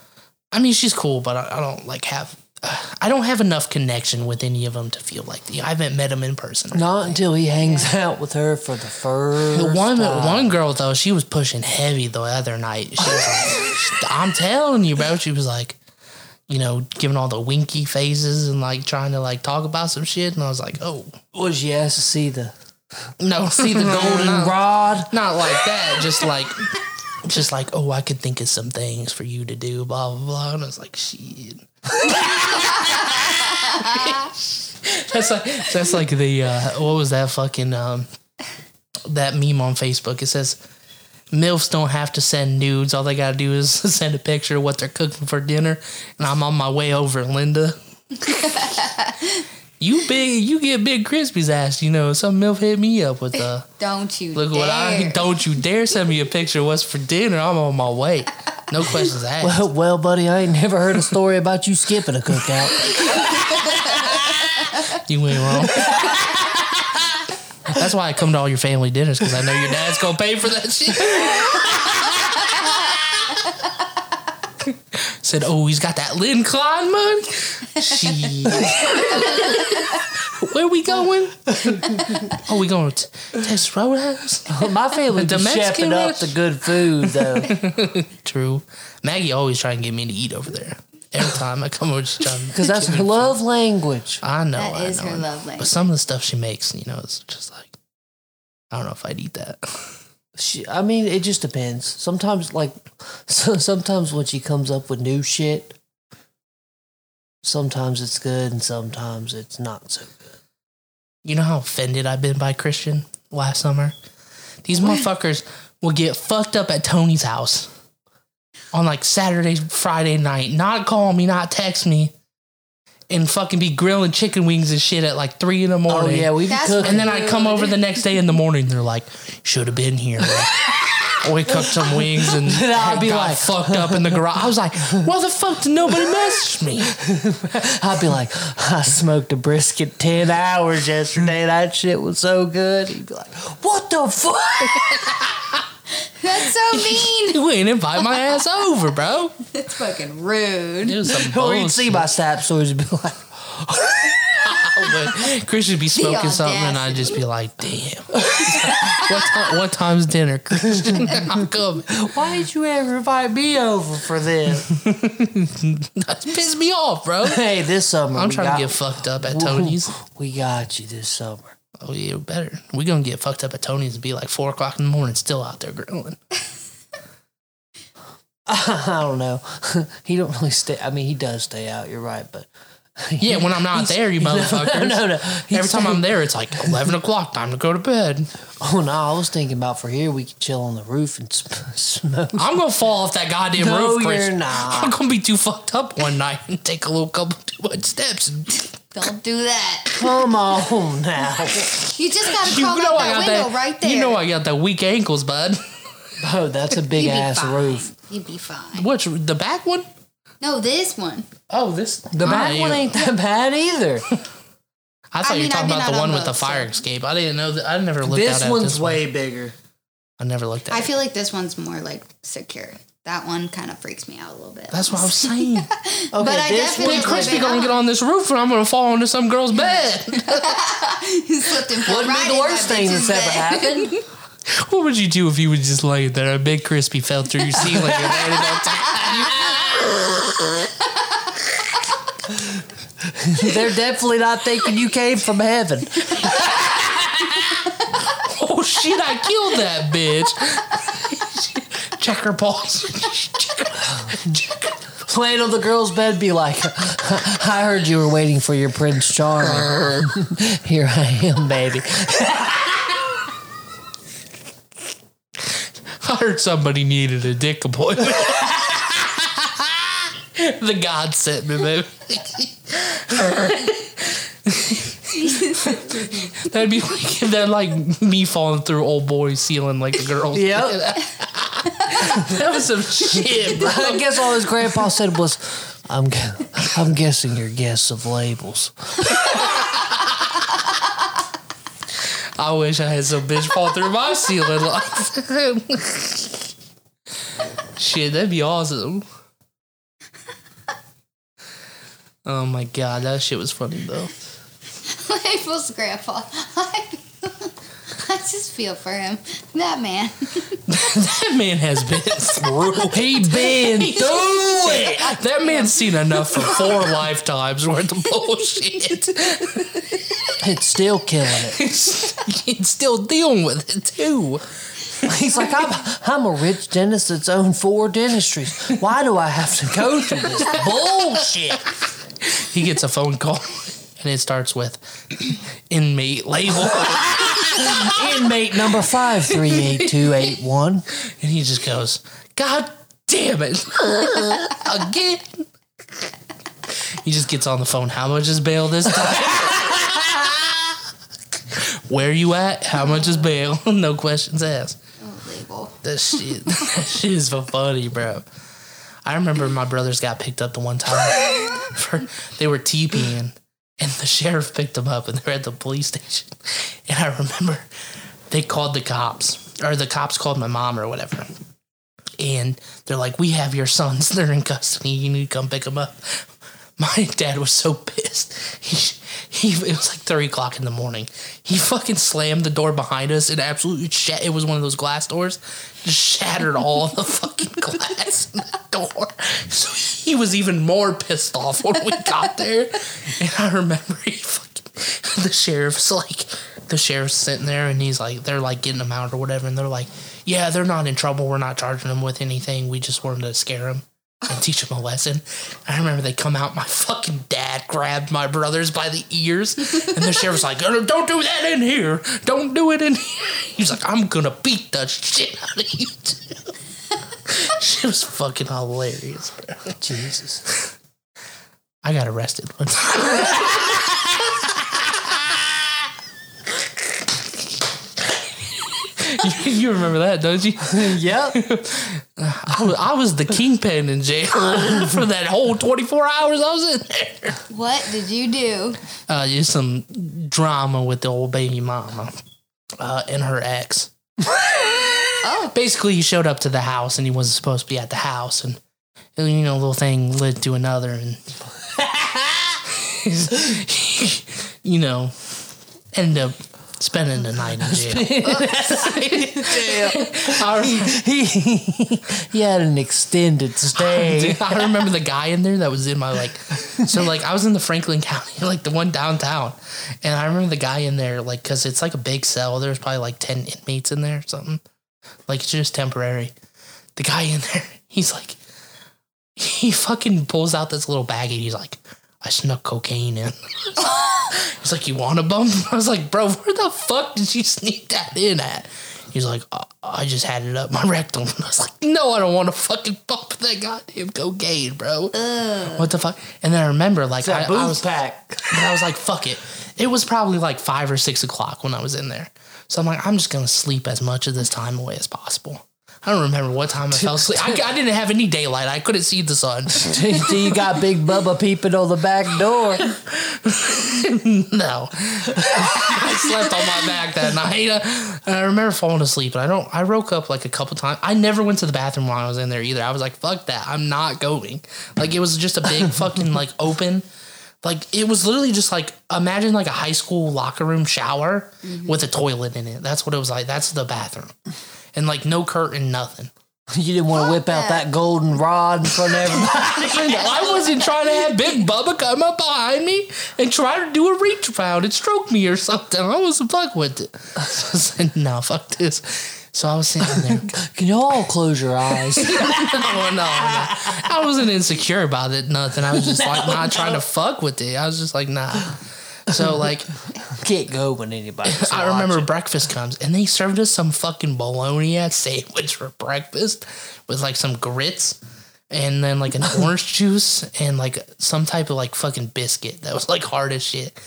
I mean, she's cool, but I, I don't like have, uh, I don't have enough connection with any of them to feel like, the, I haven't met them in person. Not until he hangs out with her for the first The one, time. one girl though, she was pushing heavy the other night. She was like, I'm telling you, bro. She was like, you know, giving all the winky faces and like trying to like talk about some shit. And I was like, oh, Was she asked to see the no, see the golden no. rod? not like that. Just like, just like, oh, I could think of some things for you to do, blah blah blah. And I was like, shit. that's like that's like the uh, what was that fucking um, that meme on Facebook? It says milfs don't have to send nudes. All they gotta do is send a picture of what they're cooking for dinner, and I'm on my way over, Linda. You big, you get big Crispy's ass. You know, some milf hit me up with uh Don't you Look dare. what I don't you dare send me a picture of what's for dinner. I'm on my way. No questions asked. Well, well, buddy, I ain't never heard a story about you skipping a cookout. you ain't wrong. That's why I come to all your family dinners because I know your dad's gonna pay for that shit. Said, oh, he's got that Lynn Klein money. Shit. Where we going? oh, we going to Texas Roadhouse? My family The be Mexican shephing up the good food, though. True. Maggie always trying to get me to eat over there. Every time I come over, she's trying Because that's her me- love language. I know. That I is know, her I know. love But some of the stuff she makes, you know, it's just like I don't know if I'd eat that. She, I mean, it just depends. Sometimes, like, so, sometimes when she comes up with new shit, sometimes it's good and sometimes it's not so good. You know how offended I've been by Christian last summer? These motherfuckers will get fucked up at Tony's house on like Saturday, Friday night, not call me, not text me, and fucking be grilling chicken wings and shit at like three in the morning. Oh, morning. yeah, we be That's cooking. And then I come over the next day in the morning. They're like, "Should have been here." we cooked some wings and oh, I'll be got like- fucked up in the garage. I was like, "Why the fuck did nobody message me?" I'd be like, I smoked a brisket 10 hours yesterday. That shit was so good. He'd be like, what the fuck? That's so mean. You ain't invite my ass over, bro. That's fucking rude. It was some Or you'd see bullshit. my snap stories and be like, But Chris would be smoking something, and I'd just be like, "Damn, what time? What time's dinner, Christian? I'm coming." why did you ever invite me over for this? That pissed me off, bro. hey, this summer. I'm we trying got, to get fucked up at Tony's. We got you this summer. Oh yeah, better. We gonna get fucked up at Tony's and be like four o'clock in the morning, still out there grilling. I don't know. he don't really stay. I mean, he does stay out. You're right, but Yeah, when I'm not there, you motherfuckers. no, no. no. Every time I'm there, it's like 11 o'clock, time to go to bed. Oh no, I was thinking about for here we could chill on the roof and smoke. I'm gonna fall off that goddamn No, roof, Chris. you're not. I'm gonna be too fucked up one night and take a little couple too much steps. And Don't do that. Come on now. You just gotta you crawl know out that window that. right there. You know I got that weak ankles, bud. Oh, that's a big ass fine. roof. You'd be fine. Which the back one? No, this one. Oh, this. The oh, back one ain't that bad either. I thought I you were talking about the out one on with the fire so- escape. I didn't know that. I never looked this at one's this one's way One. bigger. I never looked at. I it. feel like this one's more like secure. That one kind of freaks me out a little bit. That's what I was saying. Okay, But I this definitely- Big Crispy gonna get on this roof and I'm gonna fall into some girl's bed. He slipped and fell wouldn't right be the worst thing that's ever happened. what would you do if you would just lay there? A Big Crispy fell through your ceiling and landed on top. They're definitely not thinking you came from heaven. Oh shit! I killed that bitch. Check her pulse. Laying on the girl's bed, be like, I heard you were waiting for your Prince Charming. Here I am, baby. I heard somebody needed a dick appointment. the God sent me, baby. That'd be like that, like me falling through old boy's ceiling like a girl. Yep. that was some shit, bro. I guess all his grandpa said was, I'm, gu- I'm guessing your guess of labels. I wish I had some bitch fall through my ceiling. Like shit, that'd be awesome. Oh my god, that shit was funny though. Label's grandpa. Just feel for him. That man. That man has been through. He been through it. That man's seen enough for four lifetimes worth of bullshit. It's still killing it. He's still dealing with it too. He's like, I'm, I'm a rich dentist that's owned four dentistries. Why do I have to go through this bullshit? He gets a phone call and it starts with inmate label. Inmate number five three eight two eight one. And he just goes, God damn it. Again. He just gets on the phone. How much is bail this time? Where you at? How much is bail? no questions asked. Oh, label. That shit, that shit is so funny, bro. I remember my brothers got picked up the one time. For, they were TPing, and the sheriff picked them up, and they're at the police station. And I remember they called the cops, or the cops called my mom or whatever. And they're like, "We have your sons. They're in custody. You need to come pick them up." My dad was so pissed. He, he, it was like three o'clock in the morning. He fucking slammed the door behind us and absolutely shat. It was one of those glass doors, just shattered all the fucking glass in the door. So he was even more pissed off when we got there. And I remember he fucking, the sheriff's like, the sheriff's sitting there and he's like, they're like getting them out or whatever, and they're like, yeah, they're not in trouble. We're not charging them with anything. We just wanted to scare them and teach them a lesson. I remember they come out. My fucking dad grabbed my brothers by the ears, and the sheriff was like, "Oh, "Don't do that in here. Don't do it in here." He's like, "I'm gonna beat the shit out of you." Too. she was fucking hilarious. bro. Jesus. I got arrested once. you, you remember that, don't you? Yep. I was, I was the kingpin in jail for that whole 24 hours I was in there. What did you do? Uh, just some drama with the old baby mama uh, and her ex. Oh, Basically, he showed up to the house and he wasn't supposed to be at the house, and you know, little thing led to another, and you know, ended up spending the night in jail. I remember- he, he had an extended stay. Dude, I remember the guy in there that was in my like, so like I was in the Franklin County, like the one downtown, and I remember the guy in there like because it's like a big cell. There's probably like ten inmates in there or something. Like it's just temporary. The guy in there, he's like, he fucking pulls out this little baggie. He's like, I snuck cocaine in. He's like, you want a bump? I was like, bro, where the fuck did you sneak that in at? He's like, "Uh, I just had it up my rectum. I was like, no, I don't want to fucking bump that goddamn cocaine, bro. What the fuck? And then I remember, like, I, I was, pack. but I was like, fuck it. It was probably like five or six o'clock when I was in there. So I'm like, I'm just gonna sleep as much of this time away as possible. I don't remember what time I fell asleep. I, I didn't have any daylight. I couldn't see the sun. Till you got Big Bubba peeping on the back door. no, I slept on my back that night. Uh, and I remember falling asleep, and I don't. I woke up like a couple times. I never went to the bathroom while I was in there either. I was like, "Fuck that! I'm not going." Like it was just a big fucking like open. Like it was literally just like imagine like a high school locker room shower with a toilet in it. That's what it was like. That's the bathroom, and like no curtain, nothing. You didn't want to whip out that golden rod in front of everybody. I wasn't trying to have Big Bubba come up behind me and try to do a reach around and stroke me or something. I wasn't fuck with it. So I said, no, fuck this. So I was sitting there. Can you all close your eyes? no, no, no. I wasn't insecure about it, nothing. I was just like not trying to fuck with it. I was just like, nah. So like Can't go when anybody's I remember watching. breakfast comes and they served us some fucking bologna sandwich for breakfast with like some grits and then like an orange juice and like some type of like fucking biscuit that was like hard as shit.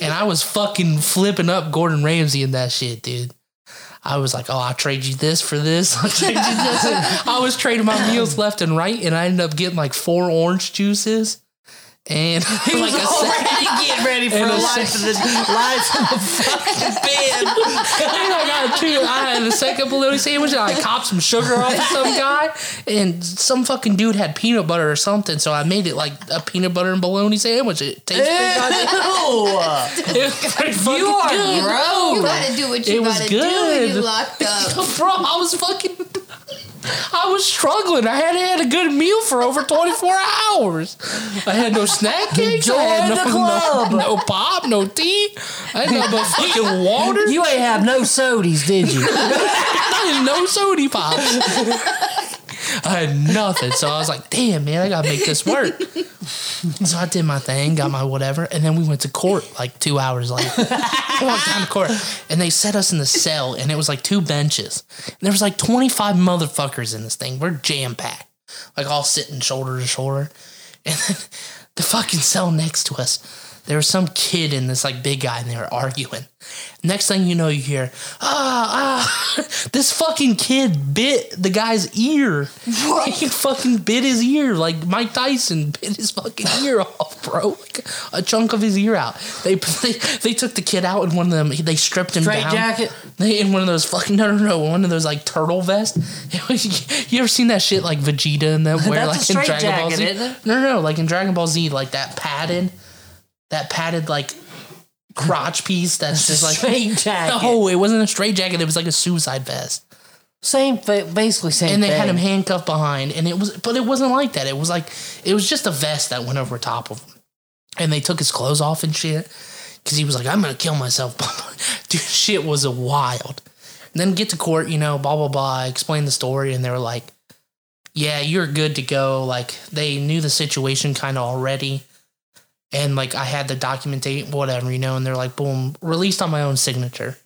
And I was fucking flipping up Gordon Ramsay in that shit, dude. I was like, oh, I'll trade you this for this. I'll trade you this. I was trading my meals left and right, and I ended up getting like four orange juices and He like was a second. already getting ready for and a a life in the life in the fucking bed. I got two. I had a second bologna sandwich, and I copped some sugar off of some guy, and some fucking dude had peanut butter or something. So I made it like a peanut butter and bologna sandwich. It tastes pretty goddamn. Ew. It was pretty You are good. You gotta do what you It gotta do when you locked up. Bro, I was fucking. I was struggling. I hadn't had a good meal for over 24 hours. I had no snack cakes. I had no, the club. No, no pop, no tea. I had no fucking water. You ain't have no sodies, did you? I had no sody pops. I had nothing. So I was like, damn, man, I gotta make this work. So I did my thing, got my whatever, and then we went to court like two hours later. I walked down to court, and they set us in the cell, and it was like two benches. And there was like 25 motherfuckers in this thing. We're jam packed, like all sitting shoulder to shoulder. And then the fucking cell next to us, there was some kid and this like big guy, and they were arguing. Next thing you know, you hear, ah, ah, this fucking kid bit the guy's ear. He fucking bit his ear like Mike Tyson bit his fucking ear off, bro. Like a chunk of his ear out. They they, they took the kid out in one of them. They stripped him Straight down. jacket? They in one of those fucking no no no one of those like turtle vests. Was- you ever seen that shit like Vegeta and them wear like in Dragon Ball Z? No, no, no, like in Dragon Ball Z, like that padded, that padded like crotch piece. That's just like Straight jacket. no, it wasn't a straight jacket. It was like a suicide vest, Same, basically same. and they thing. had him handcuffed behind. And it was, but it wasn't like that. It was like it was just a vest that went over top of him, and they took his clothes off and shit because he was like, "I'm gonna kill myself." Dude, shit was a wild. And then get to court, you know, blah blah blah. Explain the story, and they were like, "Yeah, you're good to go." Like they knew the situation kind of already, and like I had the documentation, whatever, you know. And they're like, "Boom, released on my own signature."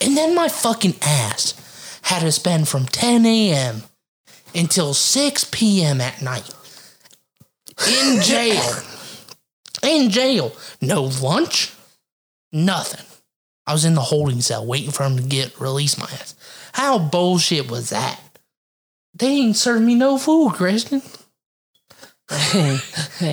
And then my fucking ass had to spend from 10 a.m. until 6 p.m. at night in jail. in jail. No lunch, nothing. I was in the holding cell waiting for him to get release my ass. How bullshit was that? They ain't served me no food, Christian. Hey,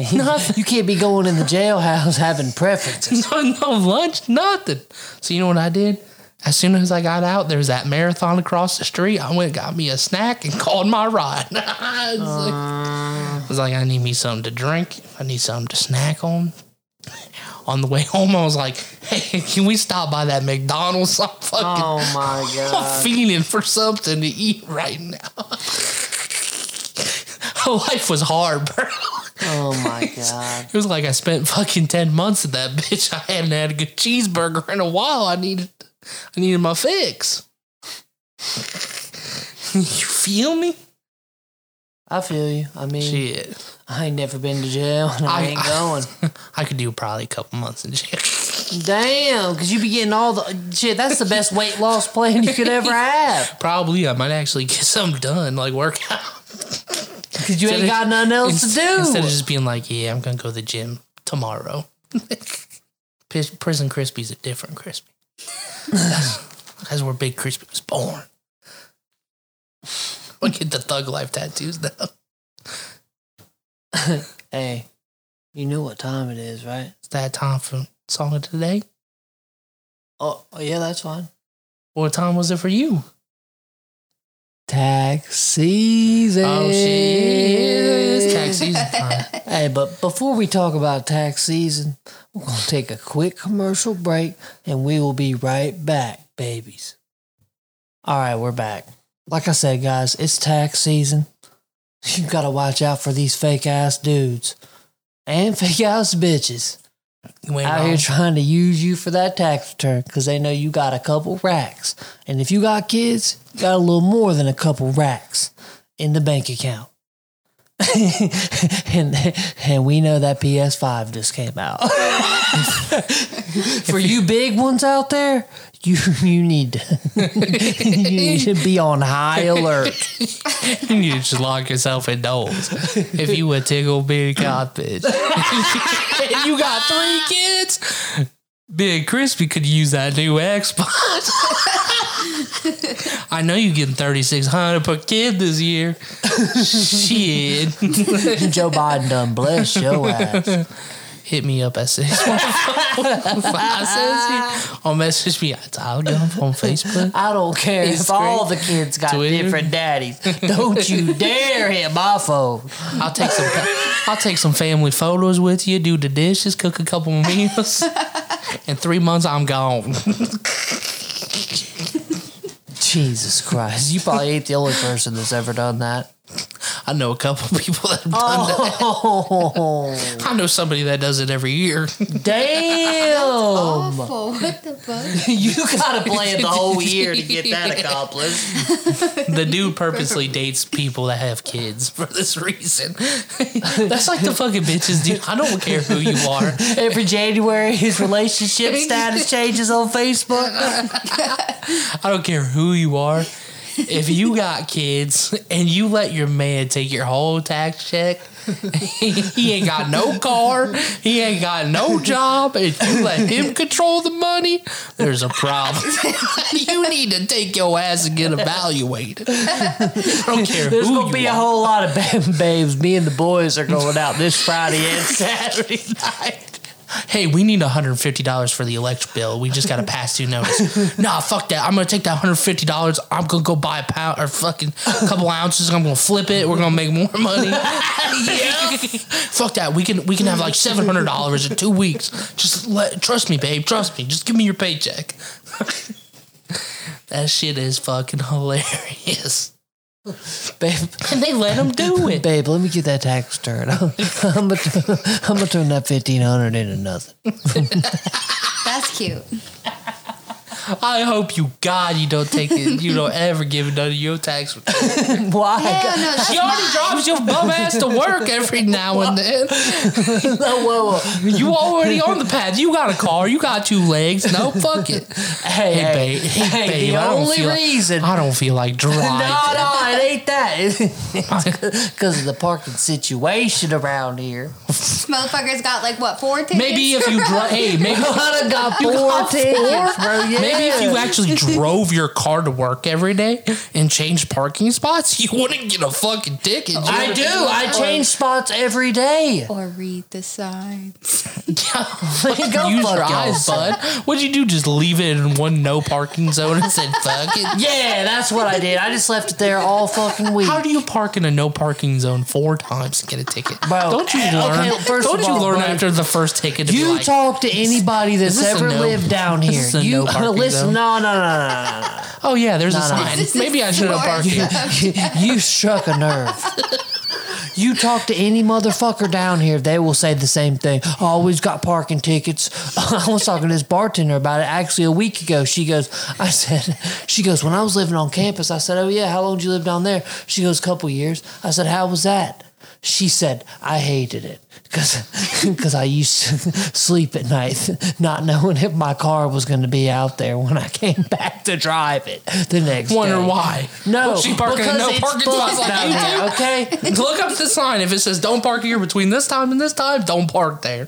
Nothing. you can't be going in the jailhouse having preferences. No, no lunch, nothing. So you know what I did? As soon as I got out, there was that marathon across the street. I went got me a snack and called my ride. I, was like, I was like, I need me something to drink. I need something to snack on. On the way home, I was like, "Hey, can we stop by that McDonald's? I'm fucking, Oh my god, I'm feeling for something to eat right now." Life was hard, bro. Oh my god! It was like I spent fucking ten months at that bitch. I hadn't had a good cheeseburger in a while. I needed, I needed my fix. you feel me? I feel you. I mean, Shit. I ain't never been to jail and I, I- ain't going. I could do probably a couple months in jail. Damn, because you'd be getting all the shit. That's the best weight loss plan you could ever have. probably I might actually get something done, like work out. Because you ain't got nothing else to do. Instead of just being like, yeah, I'm gonna go to the gym tomorrow. Prison Crispy's a different crispy. That's, that's where Big Crispy was born. Look at the thug life tattoos now. hey, you know what time it is, right? It's that time for song of today. Oh, oh yeah, that's fine. What time was it for you? Tax season. Oh she is. tax season time. Hey, but before we talk about tax season, we're going to take a quick commercial break and we will be right back, babies. All right, we're back. Like I said, guys, it's tax season. You got to watch out for these fake ass dudes and fake ass bitches You out wrong. here trying to use you for that tax return because they know you got a couple racks. And if you got kids, you got a little more than a couple racks in the bank account. and and we know that PS5 just came out. For you big ones out there, you you need to you need to be on high alert. You need to just lock yourself indoors. if you a tickle big god bitch. and you got three kids. Big Crispy could use that new Xbox. I know you getting thirty six hundred per kid this year. Shit. Joe Biden done bless your ass. Hit me up at six one five cents. Or message me at Tyler on Facebook. I don't care if Instagram, all the kids got Twitter. different daddies. Don't you dare hit my phone. I'll take some. I'll take some family photos with you. Do the dishes, cook a couple meals. In three months, I'm gone. Jesus Christ. You probably ain't the only person that's ever done that. I know a couple people that have done that. Oh, I know somebody that does it every year. damn. Awful. What the fuck? You gotta play it the whole year to get that accomplished. the dude purposely dates people that have kids for this reason. That's like the fucking bitches, dude. I don't care who you are. Every January, his relationship status changes on Facebook. I don't care who you are. If you got kids and you let your man take your whole tax check, he ain't got no car, he ain't got no job, and you let him control the money, there's a problem. you need to take your ass and get evaluated. I don't care There's gonna be a whole lot of ba- babes. Me and the boys are going out this Friday and Saturday night. Hey, we need $150 for the electric bill. We just got to pass due notice. nah, fuck that. I'm going to take that $150. I'm going to go buy a pound or fucking couple ounces. I'm going to flip it. We're going to make more money. yeah. fuck that. We can we can have like $700 in 2 weeks. Just let trust me, babe. Trust me. Just give me your paycheck. that shit is fucking hilarious. Babe, And they let him do it. babe, let me get that tax return. I'm gonna, I'm gonna turn that fifteen hundred into nothing. That's cute. I hope you God you don't take it. You don't ever give none of your tax. Why? Hell no, that's She already drives your bum ass to work every now and then. whoa, whoa, whoa. You already on the path. You got a car. You got two legs. No, fuck it. Hey, Hey, hey, babe. Hey, hey, babe. the I don't only feel like- reason. I don't feel like driving. no, no, it ain't that. It's because of the parking situation around here. This motherfucker's got like what four tickets? Maybe if you drive, hey, maybe, I got You four got tickets, bro. Yeah. maybe if you actually drove your car to work every day and changed parking spots, you wouldn't get a fucking ticket. I do. I change spots every day. or read the signs. Go Use your eyes, bud. What'd you do? Just leave it in one no parking zone and said, fuck it? Yeah, that's what I did. I just left it there all fucking week. How do you park in a no parking zone four times and get a ticket? Bro, don't you learn? okay, first don't of you all, learn bro, after the first ticket to be You like, talk to anybody that's this a ever no? lived down This here. is a you no parking listen. zone? No, no, no, no, no, no. oh yeah, there's a No, no. sign. This is Maybe I should have for- parked here. you, you struck a nerve. You talk to any motherfucker down here, they will say the same thing. Always got parking tickets. I was talking to this bartender about it actually a week ago. She goes, I said, she goes, when I was living on campus, I said, oh yeah, how long did you live down there? She goes, couple years. I said, how was that? She said, I hated it because I used to sleep at night, not knowing if my car was going to be out there when I came back to drive it the next Wonder day. why? No, Was she parking because no parking fucked spots like you do? Okay, Look up the sign. If it says "Don't park here between this time and this time," don't park there.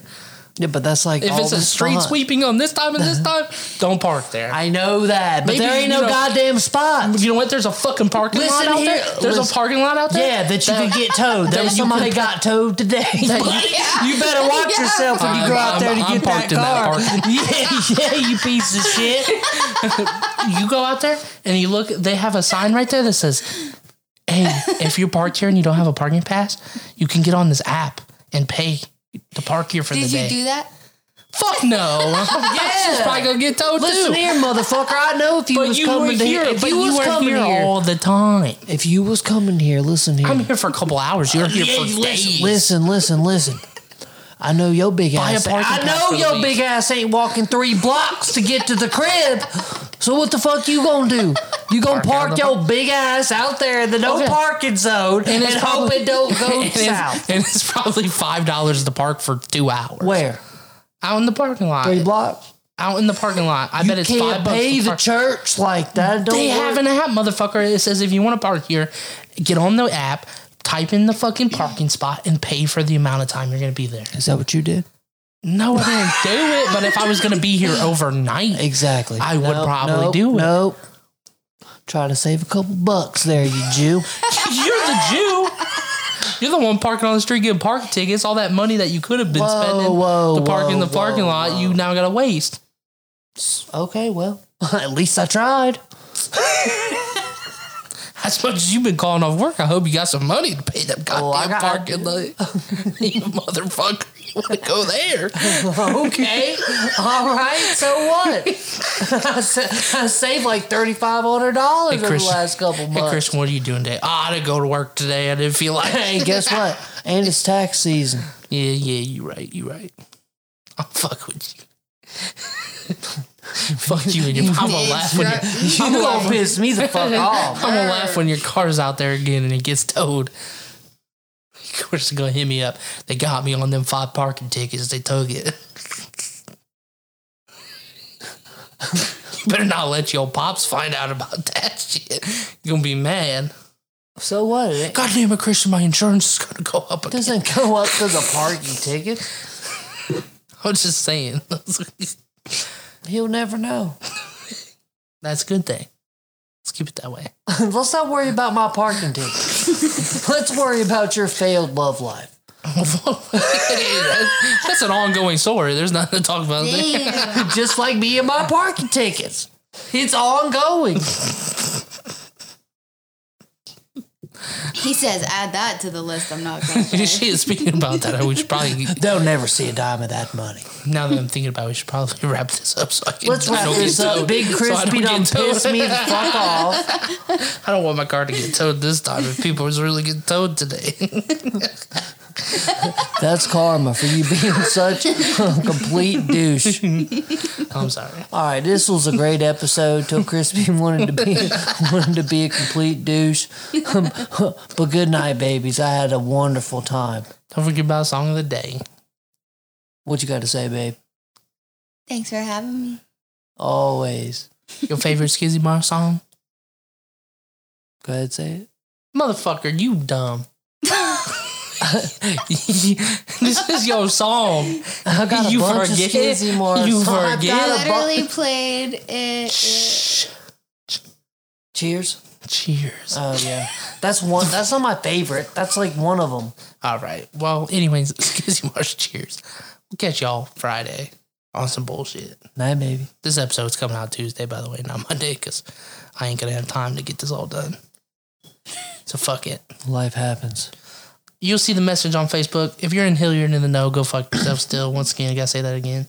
Yeah, but that's like If all it says "Street sweeping on this time and this time," don't park there. I know that, but Maybe, there ain't no know- goddamn spot. you know what? There's a fucking parking Listen lot out here, there. There's listen. a parking lot out there. Yeah, that you could get towed. that That you somebody could- got towed today. Yeah. You better watch Yeah. yourself when you go I'm- out there to I'm get that parked in that car. parking- yeah, yeah, you piece of shit. you go out there and you look. They have a sign right there that says, "Hey, if you're parked here and you don't have a parking pass, you can get on this app and pay to park here for Did the day." Did you do that? Fuck no. yeah. She's probably gonna get towed Listen too. here, motherfucker. I know if you But was you coming to here. here, if you you was were coming here here, all the time. if you was coming here, listen here. I'm here for a couple hours. You're here for listen, days. listen, listen, listen. I know your big Buy ass. parking I know for your week. big ass ain't walking three blocks to get to the crib. So what the fuck you gonna do? You gonna Park park your big ass out there in the no Okay. parking zone and, it's hope probably- it don't go and, it's, south? and it's probably five dollars to park for two hours. Where? Out in the parking lot. Three blocks? Out in the parking lot. I You bet it's can't five bucks. pay to the park. church like that. Don't They work. have an app, motherfucker. It says if you want to park here, get on the app, type in the fucking parking spot, and pay for the amount of time you're gonna be there. Is that what you did? No, I didn't do it. But if I was gonna be here overnight, Exactly. I would Nope, probably nope, do it. Nope. Try to save a couple bucks there, you Jew. you're the Jew. You're the one parking on the street getting parking tickets. All that money that you could have been Whoa, spending whoa, to park in the parking whoa, lot, whoa. you now got to waste. Okay, well, at least I tried. As much as you've been calling off work, I hope you got some money to pay them Oh, I goddamn got- parking lot. you motherfucker. You want to go there? Okay, all right. So what? I, sa- I saved like thirty five hundred dollars over the Chris- last couple months. Hey. Christian, what are you doing today? Ah, I didn't go to work today. I didn't feel like Hey, guess what? And it's tax season. Yeah, yeah, you're right, You're right. I'll fuck with you. fuck you and your I'm gonna laugh when you You I'm gonna piss me the fuck off. I'm gonna laugh when your car's out there again and it gets towed. Of course, they're gonna hit me up. They got me on them five parking tickets. They took it. Better not let your pops find out about that shit. You're gonna be mad. So what? God damn it, Christian, my insurance is gonna go up again. doesn't go up to the parking ticket. I'm just saying. He'll never know. That's a good thing. Let's keep it that way. Let's not worry about my parking ticket. Let's worry about your failed love life. That's an ongoing story. There's nothing to talk about there. Just like me and my parking tickets. It's ongoing. He says add that to the list. I'm not going to say. Shit, speaking about that, we should probably, They'll never see a dime of that money. now that I'm thinking about it, we should probably wrap this up so I can Let's wrap this up. towed. Big So I Crispy don't done get towed. pissed me the fuck off. I don't want my car to get towed this time if people was really getting towed today. That's karma for you being such a complete douche. I'm sorry. All right, this was a great episode. Till Crispy wanted to be wanted to be a complete douche. but good night, babies. I had a wonderful time. Don't forget about song of the day. What you got to say, babe? Thanks for having me. Always. Your favorite Skizzy Mars song? Go ahead, say it. Motherfucker, you dumb. this is your song. I got a You bunch forget? of skizzy more. You songs. I forget? got a bu- Literally played it. it- Cheers. Cheers. Oh yeah, that's one. That's not my favorite. That's like one of them. All right. Well, anyways, Skizzy Mars, cheers. We'll catch y'all Friday on some bullshit. Night, baby. This episode's coming out Tuesday, by the way, not Monday, because I ain't gonna have time to get this all done. So fuck it. Life happens. You'll see the message on Facebook. If you're in Hilliard in the know, go fuck yourself still. Once again, I gotta say that again.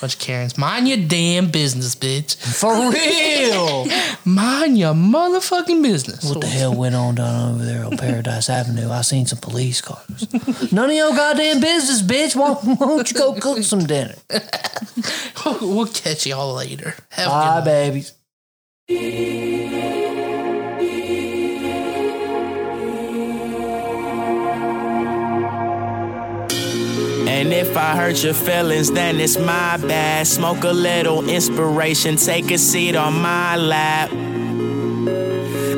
Bunch of Karens. Mind your damn business, bitch. For real. Mind your motherfucking business. what the hell went on down over there on Paradise Avenue? I seen some police cars. None of your goddamn business, bitch. Why, why don't you go cook some dinner? We'll catch y'all later. Have Bye, babies. If I hurt your feelings, then it's my bad. Smoke a little inspiration, take a seat on my lap.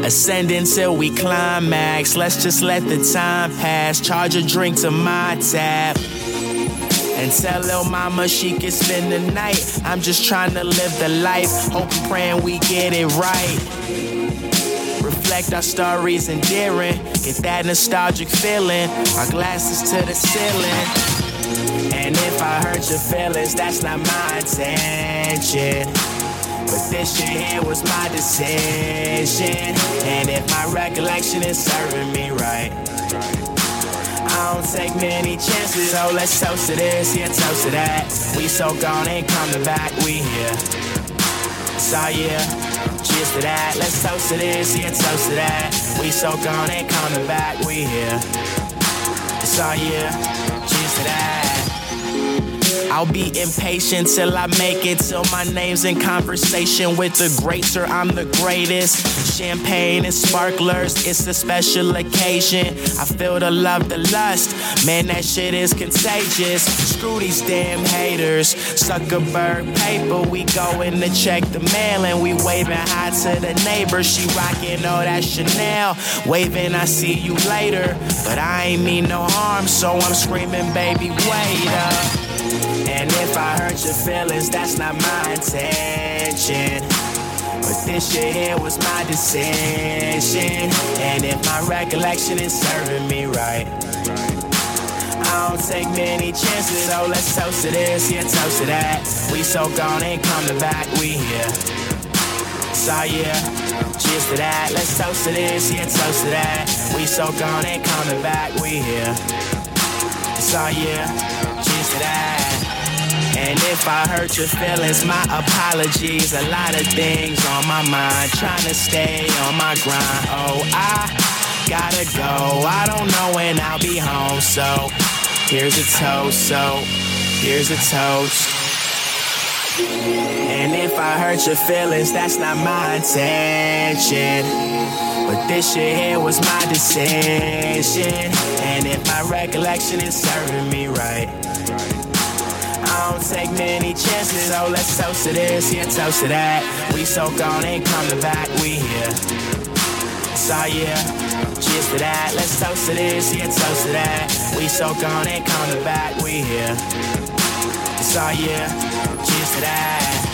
Ascend until we climax. Let's just let the time pass. Charge a drink to my tab. And tell little mama she can spend the night. I'm just trying to live the life. Hope and praying we get it right. Reflect our stories endearing. Get that nostalgic feeling. Our glasses to the ceiling. And if I hurt your feelings, that's not my intention. But this shit here was my decision. And if my recollection is serving me right, I don't take many chances. So let's toast to this, yeah, toast to that. We so gone, ain't coming back, we here. So yeah, cheers to that. Let's toast to this, yeah, toast to that. We so gone, ain't coming back, we here. Cheers to that. I'll be impatient till I make it till my name's in conversation with the greats or I'm the greatest. Champagne and sparklers, it's a special occasion. I feel the love, the lust. Man, that shit is contagious. Screw these damn haters. Zuckerberg paper, we going to check the mail and we waving hi to the neighbor. She rocking all that Chanel. Waving, I see you later. But I ain't mean no harm, so I'm screaming, baby, wait up. And if I hurt your feelings, that's not my intention. But this shit here was my decision. And if my recollection is serving me right, I don't take many chances. So let's toast to this, yeah, toast to that. We so gone, ain't coming back, we here. So yeah, cheers to that. Let's toast to this, yeah, toast to that. We so gone, ain't coming back, we here. So yeah, And if I hurt your feelings, my apologies. A lot of things on my mind, trying to stay on my grind. Oh, I gotta go. I don't know when I'll be home, so here's a toast. So here's a toast. And if I hurt your feelings, that's not my intention. But this shit here was my decision. And if my recollection is serving me right, I don't take many chances. So let's toast to this, yeah, toast to that. We so gone, ain't coming back, we here. So yeah, cheers to that. Let's toast to this, yeah, toast to that. We so gone, ain't coming back, we here. So yeah, to that.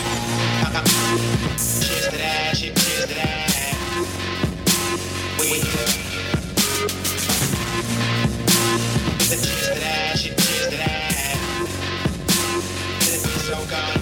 Cheers to that, cheers to that. We Cheers to that, cheers to that. So gone.